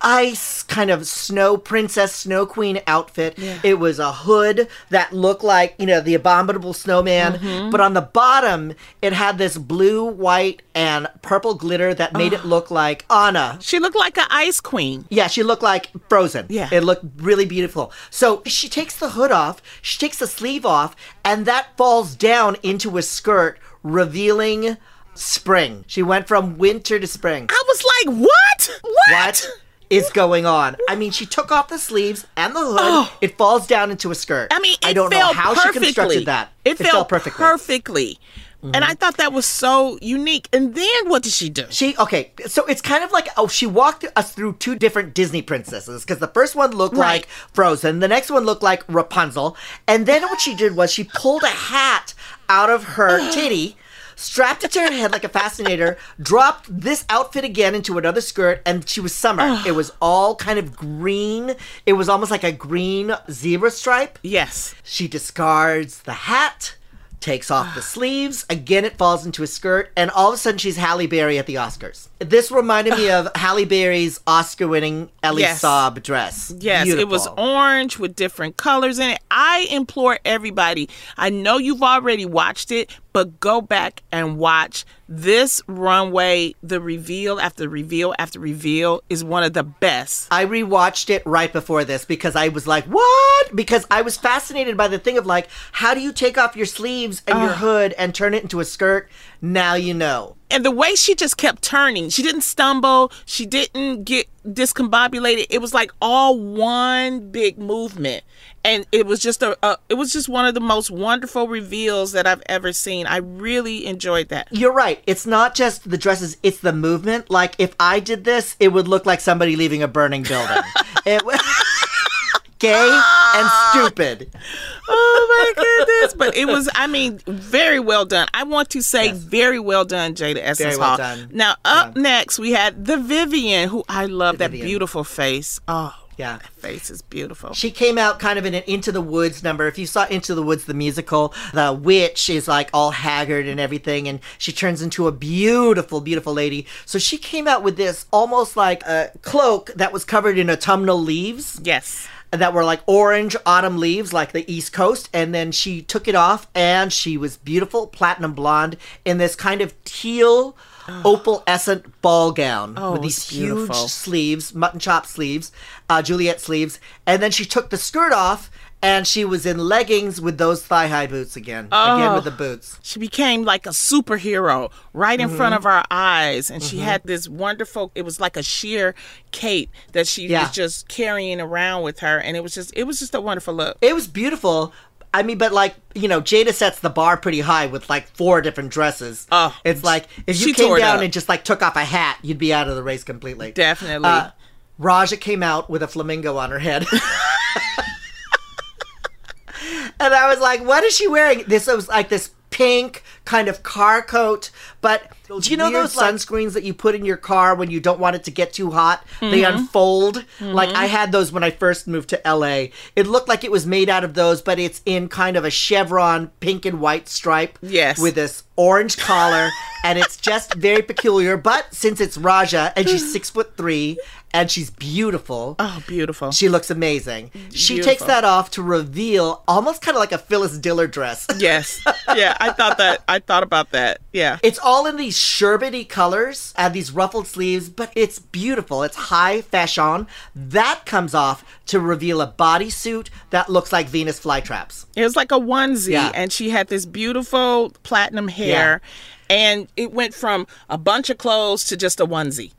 ice kind of snow princess, snow queen outfit. It was a hood that looked like, you know, the abominable snowman. Mm-hmm. But on the bottom, it had this blue, white, and purple glitter that made it look like Anna. She looked like an ice queen. Yeah, she looked like Frozen. Yeah. It looked really beautiful. So she takes the hood off, she takes the sleeve off, and that falls down into a skirt, revealing spring. She went from winter to spring. I was like, what? What? What is going on? I mean, she took off the sleeves and the hood. Oh. It falls down into a skirt. I mean, it I don't know how perfectly. she constructed that. It, fell, perfectly. perfectly. And I mm-hmm. thought that was so unique. And then what did she do? She okay, so it's kind of like oh, she walked us through two different Disney princesses because the first one looked Right. like Frozen, the next one looked like Rapunzel, and then what she did was she pulled a hat out of her titty. Strapped it to her head like a fascinator, dropped this outfit again into another skirt, and she was summer. it was all kind of green. It was almost like a green zebra stripe. Yes. She discards the hat, takes off the sleeves. Again, it falls into a skirt, and all of a sudden, she's Halle Berry at the Oscars. This reminded me of Halle Berry's Oscar-winning Elie Yes. Saab dress. Yes, it was orange with different colors in it. I implore everybody. I know you've already watched it, but go back and watch this runway. The reveal after reveal after reveal is one of the best. I rewatched it right before this because I was like, "What?" Because I was fascinated by the thing of like, how do you take off your sleeves and your hood and turn it into a skirt? Now you know. and the way she just kept turning, she didn't stumble, she didn't get discombobulated. It was like all one big movement, and it was just a, a it was just one of the most wonderful reveals that I've ever seen. I really enjoyed that. You're right. It's not just the dresses; it's the movement. Like if I did this, it would look like somebody leaving a burning building. it was gay and stupid. Oh my goodness! But it was, I mean, very well done. I want to say very well done, Jaida Essence well Hall. done. Now up next we had the Vivienne, who I love that Vivienne. beautiful face. Oh, Yeah. that face is beautiful. She came out kind of in an Into the Woods number. If you saw Into the Woods, the musical, the witch is like all haggard and everything, and she turns into a beautiful, beautiful lady. So she came out with this almost like a cloak that was covered in autumnal leaves. yes. That were like orange autumn leaves, like the East Coast. And then she took it off and she was beautiful, platinum blonde, in this kind of teal, opalescent ball gown Oh, with these huge beautiful. sleeves, mutton chop sleeves, uh, Juliet sleeves. And then she took the skirt off and she was in leggings with those thigh high boots again. Again Oh. with the boots. She became like a superhero right in Mm-hmm. front of our eyes. And she had this wonderful, it was like a sheer cape that she Yeah. was just carrying around with her. And it was just, it was just a wonderful look. It was beautiful. I mean, but like you know, Jaida sets the bar pretty high with like four different dresses. Oh, it's like if you came down and just like took off a hat, you'd be out of the race completely. Definitely. Uh, Raja came out with a flamingo on her head. and I was like, what is she wearing? This was like this pink kind of car coat. But do you know those like- sunscreens that you put in your car when you don't want it to get too hot? They Mm-hmm. unfold. Like I had those when I first moved to LA. It looked like it was made out of those, but it's in kind of a chevron pink and white stripe. Yes. With this orange collar. and it's just very peculiar. But since it's Raja and she's six foot three and she's beautiful. oh, beautiful. She looks amazing. She Beautiful. takes that off to reveal almost kind of like a Phyllis Diller dress. yes. Yeah, I thought that, I thought about that. Yeah. It's all in these sherbety colors and these ruffled sleeves, but it's beautiful. It's high fashion. That comes off to reveal a bodysuit that looks like Venus flytraps. It was like a onesie, Yeah. and she had this beautiful platinum hair, and it went from a bunch of clothes to just a onesie.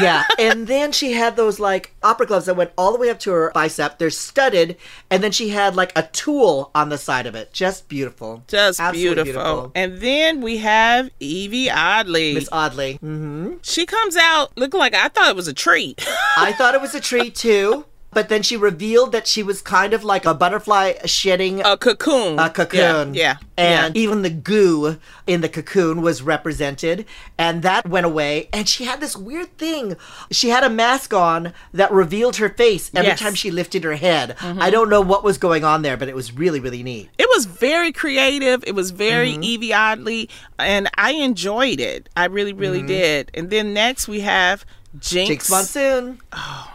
Yeah. and then she had those like opera gloves that went all the way up to her bicep. They're studded. And then she had like a tool on the side of it. Just beautiful. Just Absolutely beautiful. And then we have Yvie Oddly. Miss Oddly. hmm she comes out looking like I thought it was a treat. I thought it was a treat too. But then she revealed that she was kind of like a butterfly shedding a cocoon. a cocoon. Yeah. yeah. And yeah. even the goo in the cocoon was represented. And that went away. And she had this weird thing. She had a mask on that revealed her face every Yes. time she lifted her head. I don't know what was going on there, but it was really, really neat. It was very creative. It was very Mm-hmm. Yvie Oddly, and I enjoyed it. I really, really did. And then next we have Jinkx. Jinkx Monsoon. Oh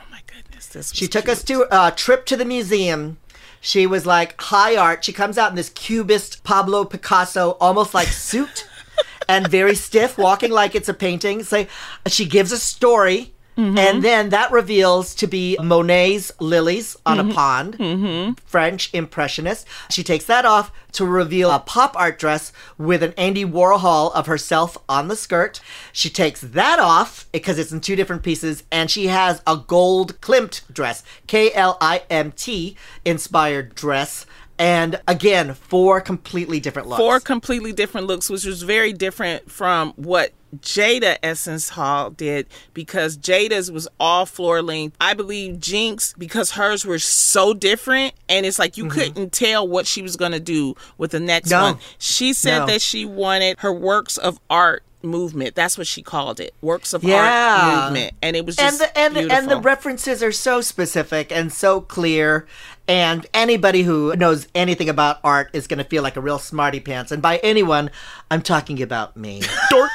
this She took cute. us to a trip to the museum. She was like high art. She comes out in this cubist Pablo Picasso, almost like suit, and very stiff, walking like it's a painting. So she gives a story, Mm-hmm. and then that reveals to be Monet's lilies on a mm-hmm. pond, mm-hmm. French impressionist. She takes that off to reveal a pop art dress with an Andy Warhol of herself on the skirt. She takes that off because it's in two different pieces, and she has a gold Klimt dress, K L I M T inspired dress. And again, four completely different looks. four completely different looks, which was very different from what Jaida Essence Hall did because Jaida's was all floor length. I believe Jinkx, because hers were so different, and it's like you mm-hmm. couldn't tell what she was going to do with the next No. one. She said No. that she wanted her works of art movement. That's what she called it. Works of Yeah. art movement. And it was just and the and beautiful. and the references are so specific and so clear and anybody who knows anything about art is going to feel like a real smarty pants and by anyone i'm talking about me well,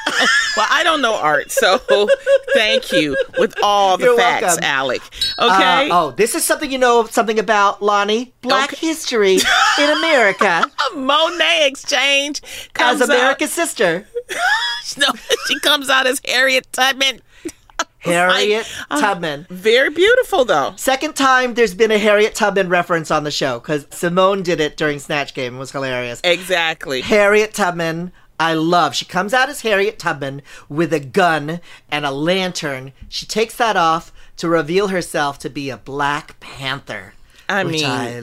I don't know art, so thank you with all the You're facts, welcome. Alec. Uh, Okay. oh this is something you know something about loni black Okay. history in america Monét X Change as america's sister no, she comes out as Harriet Tubman. harriet uh, tubman Very beautiful, though. Second time there's been a Harriet Tubman reference on the show because Simone did it during Snatch Game. It was hilarious. Exactly. Harriet Tubman, I love. She comes out as Harriet Tubman with a gun and a lantern. She takes that off to reveal herself to be a Black Panther. I which mean, I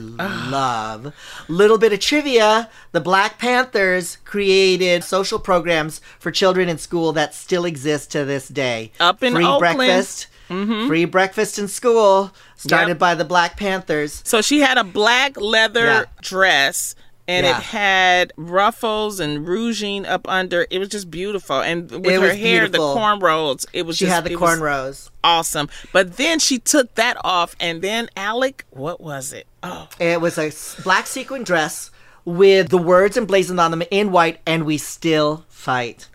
love. Little bit of trivia: the Black Panthers created social programs for children in school that still exist to this day. Up in free Oakland. breakfast, mm-hmm. free breakfast in school, started Yep. by the Black Panthers. So she had a black leather Yeah. dress and Yeah. it had ruffles and ruching up under. It was just beautiful. And with It her hair, beautiful. the cornrows, it was She just had the cornrows. awesome. But then she took that off and then Alec, what was it? Oh, It was a black sequin dress with the words emblazoned on them in white, and we still fight.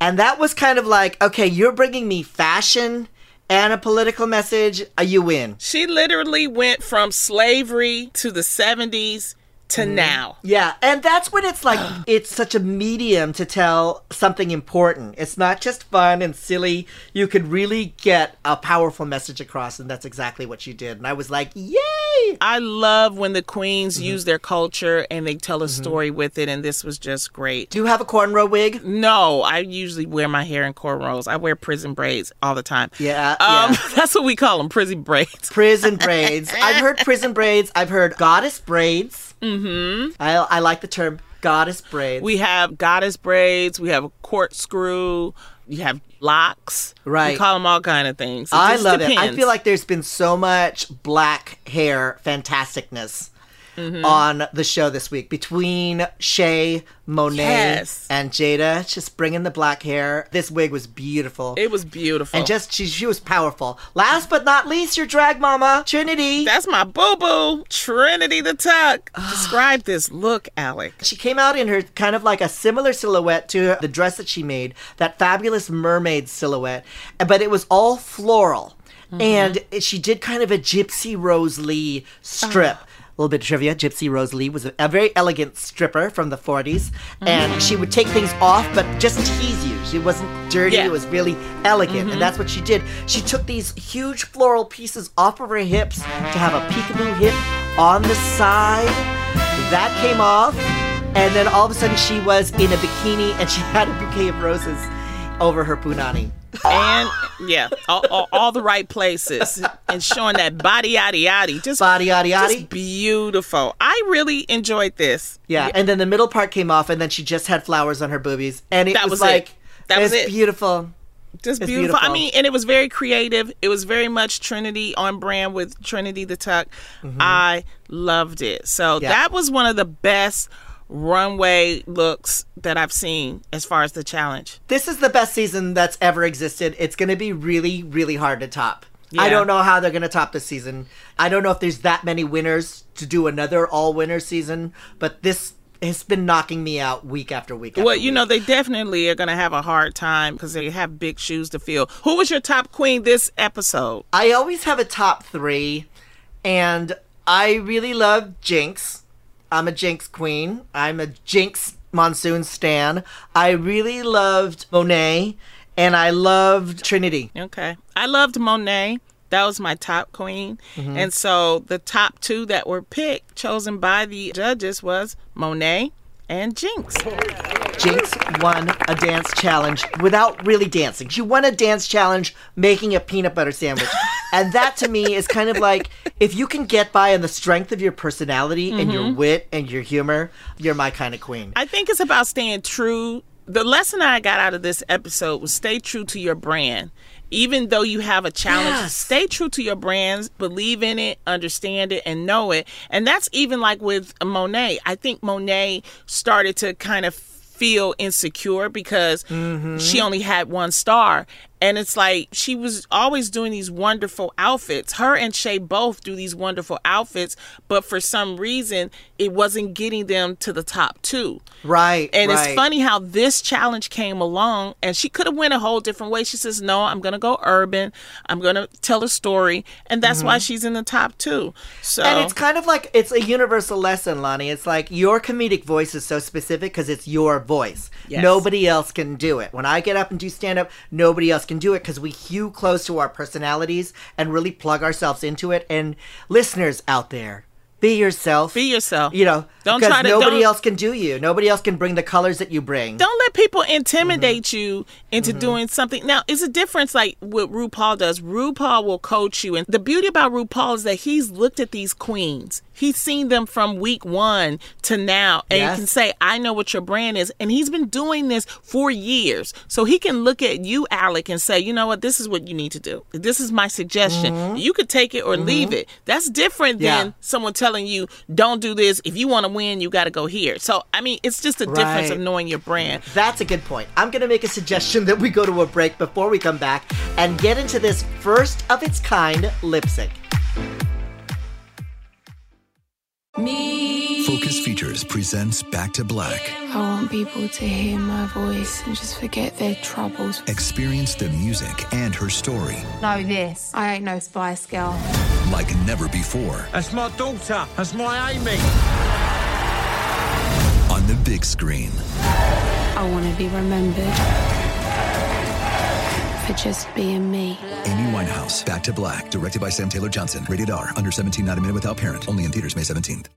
And that was kind of like, okay, you're bringing me fashion and a political message. You win. she literally went from slavery to the 70s to Mm-hmm. now. Yeah, and that's when it's like it's such a medium to tell something important. It's not just fun and silly. You could really get a powerful message across, and that's exactly what you did. And I was like, yay! I love when the queens Mm-hmm. use their culture and they tell a story with it, and this was just great. Do you have a cornrow wig? No, I usually wear my hair in cornrows. I wear prison braids all the time. Yeah, um, yeah. that's what we call them, prison braids. Prison braids. I've heard prison braids. I've heard goddess braids. Mm-hmm. I, I like the term goddess braids. We have goddess braids. We have a corkscrew. You have locks. We Right. call them all kind of things. It I love it. I feel like there's been so much black hair fantasticness Mm-hmm. on the show this week between Shea, Monet, Yes. and Jaida. Just bringing the black hair. This wig was beautiful. it was beautiful. and just she, she was powerful. Last but not least, your drag mama, Trinity. that's my boo boo, Trinity the Tuck. Describe this look, Alec. She came out in her kind of like a similar silhouette to the dress that she made, that fabulous mermaid silhouette, but it was all floral. And she did kind of a Gypsy Rose Lee strip. A little bit of trivia Gypsy Rose Lee was a, very elegant stripper from the 40s. Mm-hmm. And she would take things off, but just tease you. She wasn't dirty, Yeah. it was really elegant. And mm-hmm. that's what she did. She took these huge floral pieces off of her hips to have a peekaboo hip on the side. That came off. And then all of a sudden she was in a bikini and she had a bouquet of roses over her punani. And yeah, all, all, all the right places and showing that body yaddy yaddy. Just Body yaddy yaddy. Just beautiful. I really enjoyed this. Yeah, and then the middle part came off and then she just had flowers on her boobies. And it That was, was it. like That was it. beautiful. just It's beautiful. I mean, and it was very creative. It was very much Trinity on brand with Trinity the Tuck. I loved it. So Mm-hmm. Yeah. that was one of the best runway looks that I've seen as far as the challenge. This is the best season that's ever existed. It's going to be really, really hard to top. I don't know how they're going to top this season. I don't know if there's that many winners to do another all winner season, but this has been knocking me out week after week. Well, you week. know, they definitely are going to have a hard time because they have big shoes to fill. Who was your top queen this episode? I always have a top three, and I really love Jinkx. I'm a Jinkx queen. I'm a Jinkx Monsoon stan. I really loved Monet, and I loved Trinity. Okay. I loved Monet. That was my top queen. Mm-hmm. And so the top two that were picked, chosen by the judges, was Monet and Jinkx. Jinkx won a dance challenge without really dancing. She won a dance challenge making a peanut butter sandwich. and that to me is kind of like if you can get by on the strength of your personality and your mm-hmm. wit and your humor, you're my kind of queen. I think it's about staying true. The lesson I got out of this episode was stay true to your brand. Even though you have a challenge, Yes. stay true to your brands, believe in it, understand it, and know it. And that's even like with Monet. I think Monet started to kind of feel insecure because Mm-hmm. she only had one star. And it's like she was always doing these wonderful outfits. Her and Shea both do these wonderful outfits, but for some reason, it wasn't getting them to the top two. Right. And it's funny how this challenge came along, and she could have went a whole different way. She says, "No, I'm going to go urban. I'm going to tell a story," and that's why she's in the top two. So Mm-hmm. And it's kind of like it's a universal lesson, Loni. It's like your comedic voice is so specific because it's your voice. Yes. Nobody else can do it. When I get up and do stand up, nobody else can do it because we hew close to our personalities and really plug ourselves into it. And listeners out there, be yourself. be yourself. You know, Don't because try to- nobody else can do you. Nobody else can bring the colors that you bring. don't let people intimidate Mm-hmm. you into doing something. Now, it's a difference like what RuPaul does. RuPaul will coach you. And the beauty about RuPaul is that he's looked at these queens. He's seen them from week one to now and Yes. can say, I know what your brand is. And he's been doing this for years. So he can look at you, Alec, and say, you know what, this is what you need to do. This is my suggestion. You could take it or leave it. That's different Mm-hmm. Yeah. than someone telling you, don't do this. If you want to win, you got to go here. So, I mean, it's just a difference of knowing your brand. That's a good point. I'm going to make a suggestion that we go to a break before we come back and get into this first of its kind lip sync. Me. Focus Features presents Back to Black. I want people to hear my voice and just forget their troubles. Experience the music and her story Know this. I ain't no Spice Girl. Like never before That's my daughter. That's my Amy. on the big screen. I want to be remembered for just being me. Amy Winehouse, Back to Black, directed by Sam Taylor Johnson. Rated R, under 17, not a minute without parent. Only in theaters May 17th.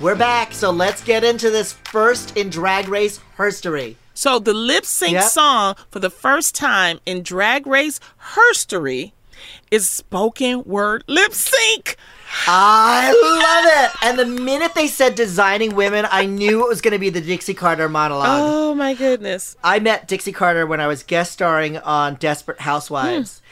We're back, so let's get into this first in Drag Race history. So the lip sync Yep. song for the first time in Drag Race history is spoken word lip sync. I love it. And the minute they said designing women, I knew it was going to be the Dixie Carter monologue. Oh my goodness. I met Dixie Carter when I was guest starring on Desperate Housewives.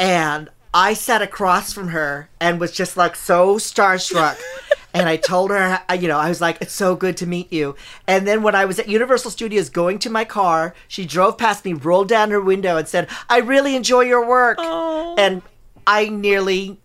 Hmm. And I sat across from her and was just like so starstruck. and I told her, uh, you know, I was like, it's so good to meet you. And then when I was at Universal Studios going to my car, she drove past me, rolled down her window, and said, I really enjoy your work. And I nearly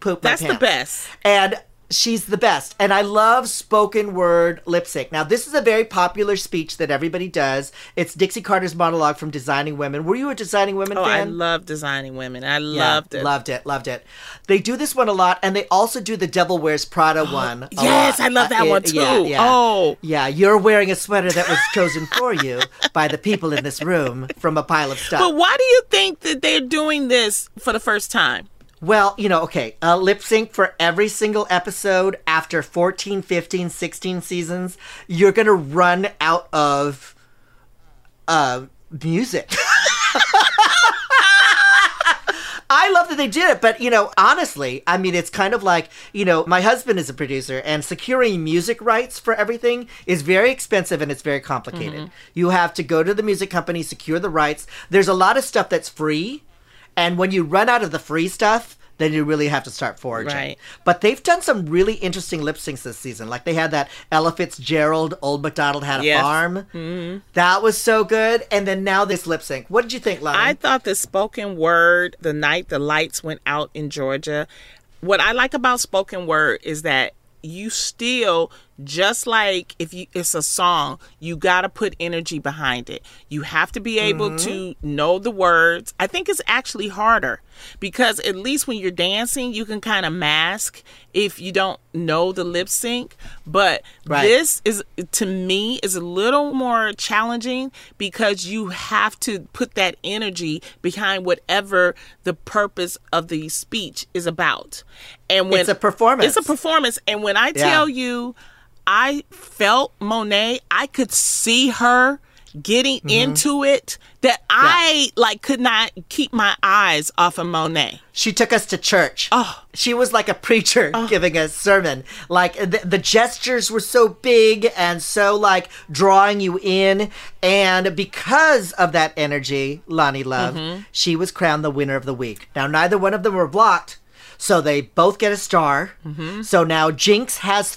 pooped my That's the best. And she's the best. And I love spoken word lip sync. Now, this is a very popular speech that everybody does. It's Dixie Carter's monologue from Designing Women. Were you a Designing Women Oh, I fan? love designing women. I Yeah, loved it. Loved it. Loved it. They do this one a lot, and they also do the Devil Wears Prada one. yes, lot. I love that Uh, one it- yeah, too. yeah. Oh. Yeah, you're wearing a sweater that was chosen for you by the people in this room from a pile of stuff. But why do you think that they're doing this for the first time? Well, you know, okay, uh, lip sync for every single episode after 14, 15, 16 seasons, you're going to run out of uh, music. I love that they did it, but you know, honestly, I mean, it's kind of like, you know, my husband is a producer and securing music rights for everything is very expensive and it's very complicated. You have to go to the music company, secure the rights. There's a lot of stuff that's free, and when you run out of the free stuff, then you really have to start foraging. Right. But they've done some really interesting lip syncs this season. Like they had that Ella Fitzgerald, Old MacDonald Had a Yes. Farm. Mm-hmm. That was so good. And then now this lip sync. What did you think, Loni? I thought the spoken word, the night the lights went out in Georgia, what I like about spoken word is that you still just like if you it's a song, you got to put energy behind it. You have to be able Mm-hmm. to know the words. I think it's actually harder because at least when you're dancing, you can kind of mask if you don't know the lip sync, but Right. this is to me is a little more challenging because you have to put that energy behind whatever the purpose of the speech is about. And when It's a performance. It's a performance. And when I Yeah. tell you I felt Monet, I could see her getting Mm-hmm. into it that I like could not keep my eyes off of Monet. She took us to church. Oh. She was like a preacher giving a sermon. Like the, the gestures were so big and so like drawing you in. And because of that energy, Loni Love, Mm-hmm. she was crowned the winner of the week. Now, neither one of them were blocked. So they both get a star. Mm-hmm. So now Jinkx has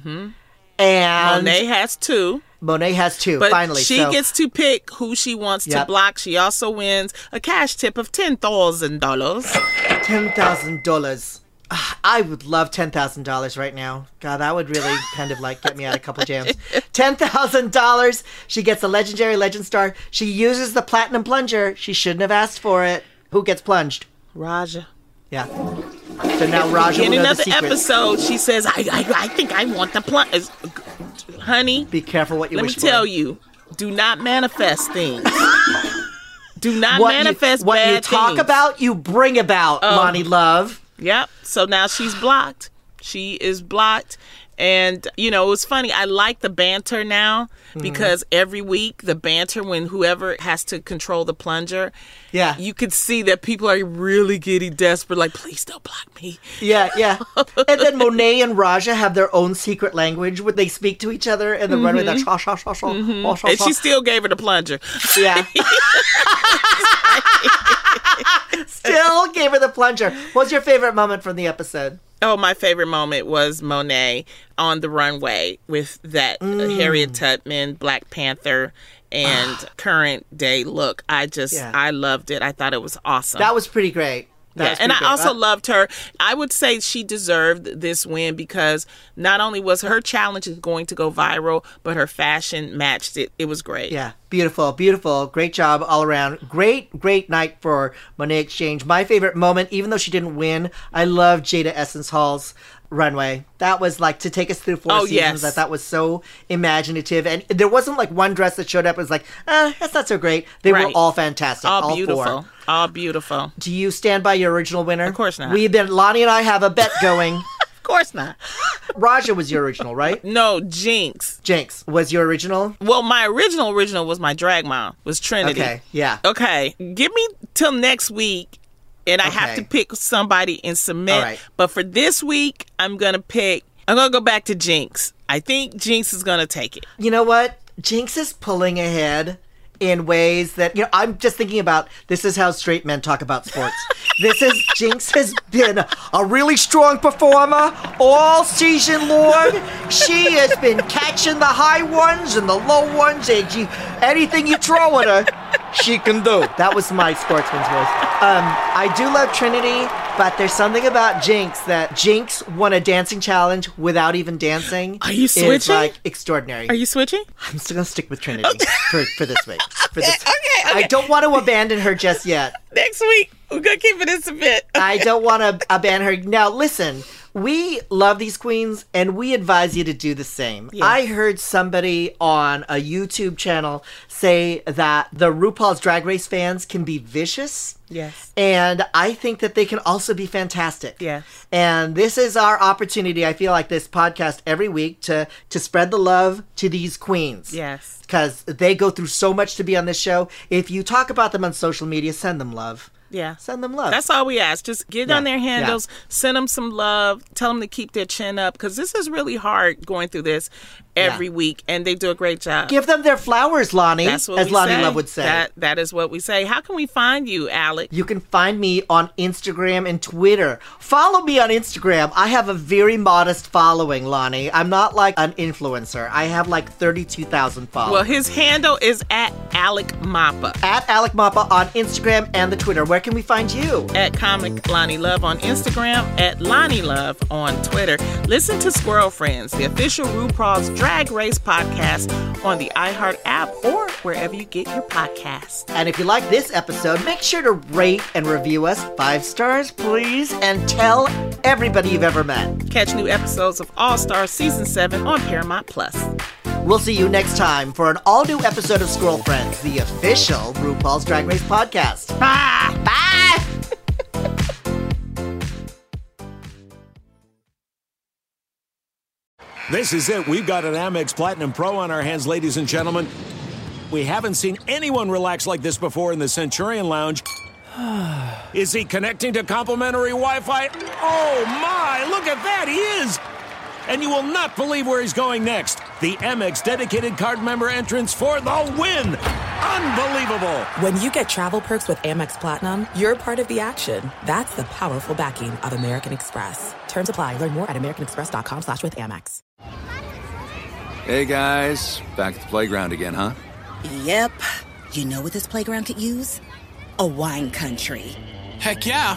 3 And Monet has two. Monet has two. But finally, she so gets to pick who she wants to block. She also wins a cash tip of ten thousand dollars. ten thousand dollars. Ah, I would love ten thousand dollars right now. God, that would really kind of like get me out of a couple jams. Ten thousand dollars. She gets a legendary legend star. She uses the platinum plunger. She shouldn't have asked for it. Who gets plunged? Raja. Yeah. So now Raja will Beginning know of the the secret. episode, she says, "I, I, I think I want the plunge." Honey, Be careful what you let me wish for. tell you, do not manifest things. do not What you, manifest what bad you talk things. about, you bring about, um, Loni Love. Yep. So now she's blocked. She is blocked. And, you know, it was funny. I like the banter now Mm-hmm. because every week, the banter when whoever has to control the plunger, Yeah. you could see that people are really getting desperate, like, please don't block me. Yeah, yeah. and then Monet and Raja have their own secret language where they speak to each other in the runway. That sha sha sha sha. sha, sha, And she still gave her the plunger. Yeah. Still gave her the plunger. What's your favorite moment from the episode? Oh, my favorite moment was Monet on the runway with that Mm. Harriet Tubman, Black Panther, and current day look. I just, Yeah. I loved it. I thought it was awesome. That was pretty great. That Yeah, and I also Uh, loved her. I would say she deserved this win because not only was her challenge going to go viral, but her fashion matched it. It was great. Yeah, beautiful, beautiful. Great job all around. Great, great night for Monét X Change. My favorite moment, even though she didn't win, I love Jaida Essence Hall's runway. That was like to take us through four Oh, seasons. yes. I thought was so imaginative, and there wasn't like one dress that showed up and was like, ah, that's not so great. They were all fantastic. All, All, beautiful. four. All beautiful. Do you stand by your original winner? Of course not. We've been Loni and I have a bet going. Of course not. Raja was your original, right? No, Jinkx. Jinkx was your original. Well, my original original was my drag mom, was Trinity. Okay, yeah. Okay, give me till next week, and I have to pick somebody and submit. Right. But for this week, I'm gonna pick. I'm gonna go back to Jinkx. I think Jinkx is gonna take it. You know what? Jinkx is pulling ahead in ways that you know. I'm just thinking about. This is how straight men talk about sports. this is Jinkx has been a really strong performer all season long. She has been catching the high ones and the low ones, and she, anything you throw at her, she can do. That was my sportsman's voice. Um, I do love Trinity, but there's something about Jinkx that Jinkx won a dancing challenge without even dancing. Are you Is switching? like extraordinary. Are you switching? I'm still gonna stick with Trinity for, for this week. For this, Okay, I okay. don't want to abandon her just yet. Next week, we're gonna keep it in a bit. I don't want to abandon her. Now, listen, we love these queens and we advise you to do the same. I heard somebody on a YouTube channel say that the RuPaul's Drag Race fans can be vicious. Yes. And I think that they can also be fantastic. Yes. And this is our opportunity, I feel like this podcast every week to to spread the love to these queens. Yes. Because they go through so much to be on this show. If you talk about them on social media, send them love. Yeah. Send them love. That's all we ask. Just get Yeah, on their yeah. handles, send them some love, tell them to keep their chin up because this is really hard going through this. every week, and they do a great job. Give them their flowers, Loni, That's what as Loni say. Love would say. That that is what we say. How can we find you, Alec? You can find me on Instagram and Twitter. Follow me on Instagram. I have a very modest following, Loni. I'm not like an influencer. I have like 32,000 followers. Well, his handle is at Alec Mapa. At Alec Mapa on Instagram and the Twitter. Where can we find you? At Comic Loni Love on Instagram, at Loni Love on Twitter. Listen to Squirrel Friends, the official RuPaul's Drag Race podcast on the iHeart app or wherever you get your podcasts. And if you like this episode, make sure to rate and review us five stars, please, and tell everybody you've ever met. Catch new episodes of All Stars Season 7 on Paramount Plus. We'll see you next time for an all new episode of Squirrel Friends, the official RuPaul's Drag Race podcast. Bye! Bye! This is it. We've got an Amex Platinum Pro on our hands, ladies and gentlemen. We haven't seen anyone relax like this before in the Centurion Lounge. Is he connecting to complimentary Wi Fi? Oh my, look at that, he is! And you will not believe where he's going next. The Amex dedicated card member entrance for the win! Unbelievable! When you get travel perks with Amex Platinum, you're part of the action. That's the powerful backing of American Express. Terms apply. Learn more at americanexpress.com slash with Amex. Hey guys, back at the playground again, huh? Yep. You know what this playground could use? A wine country. Heck yeah,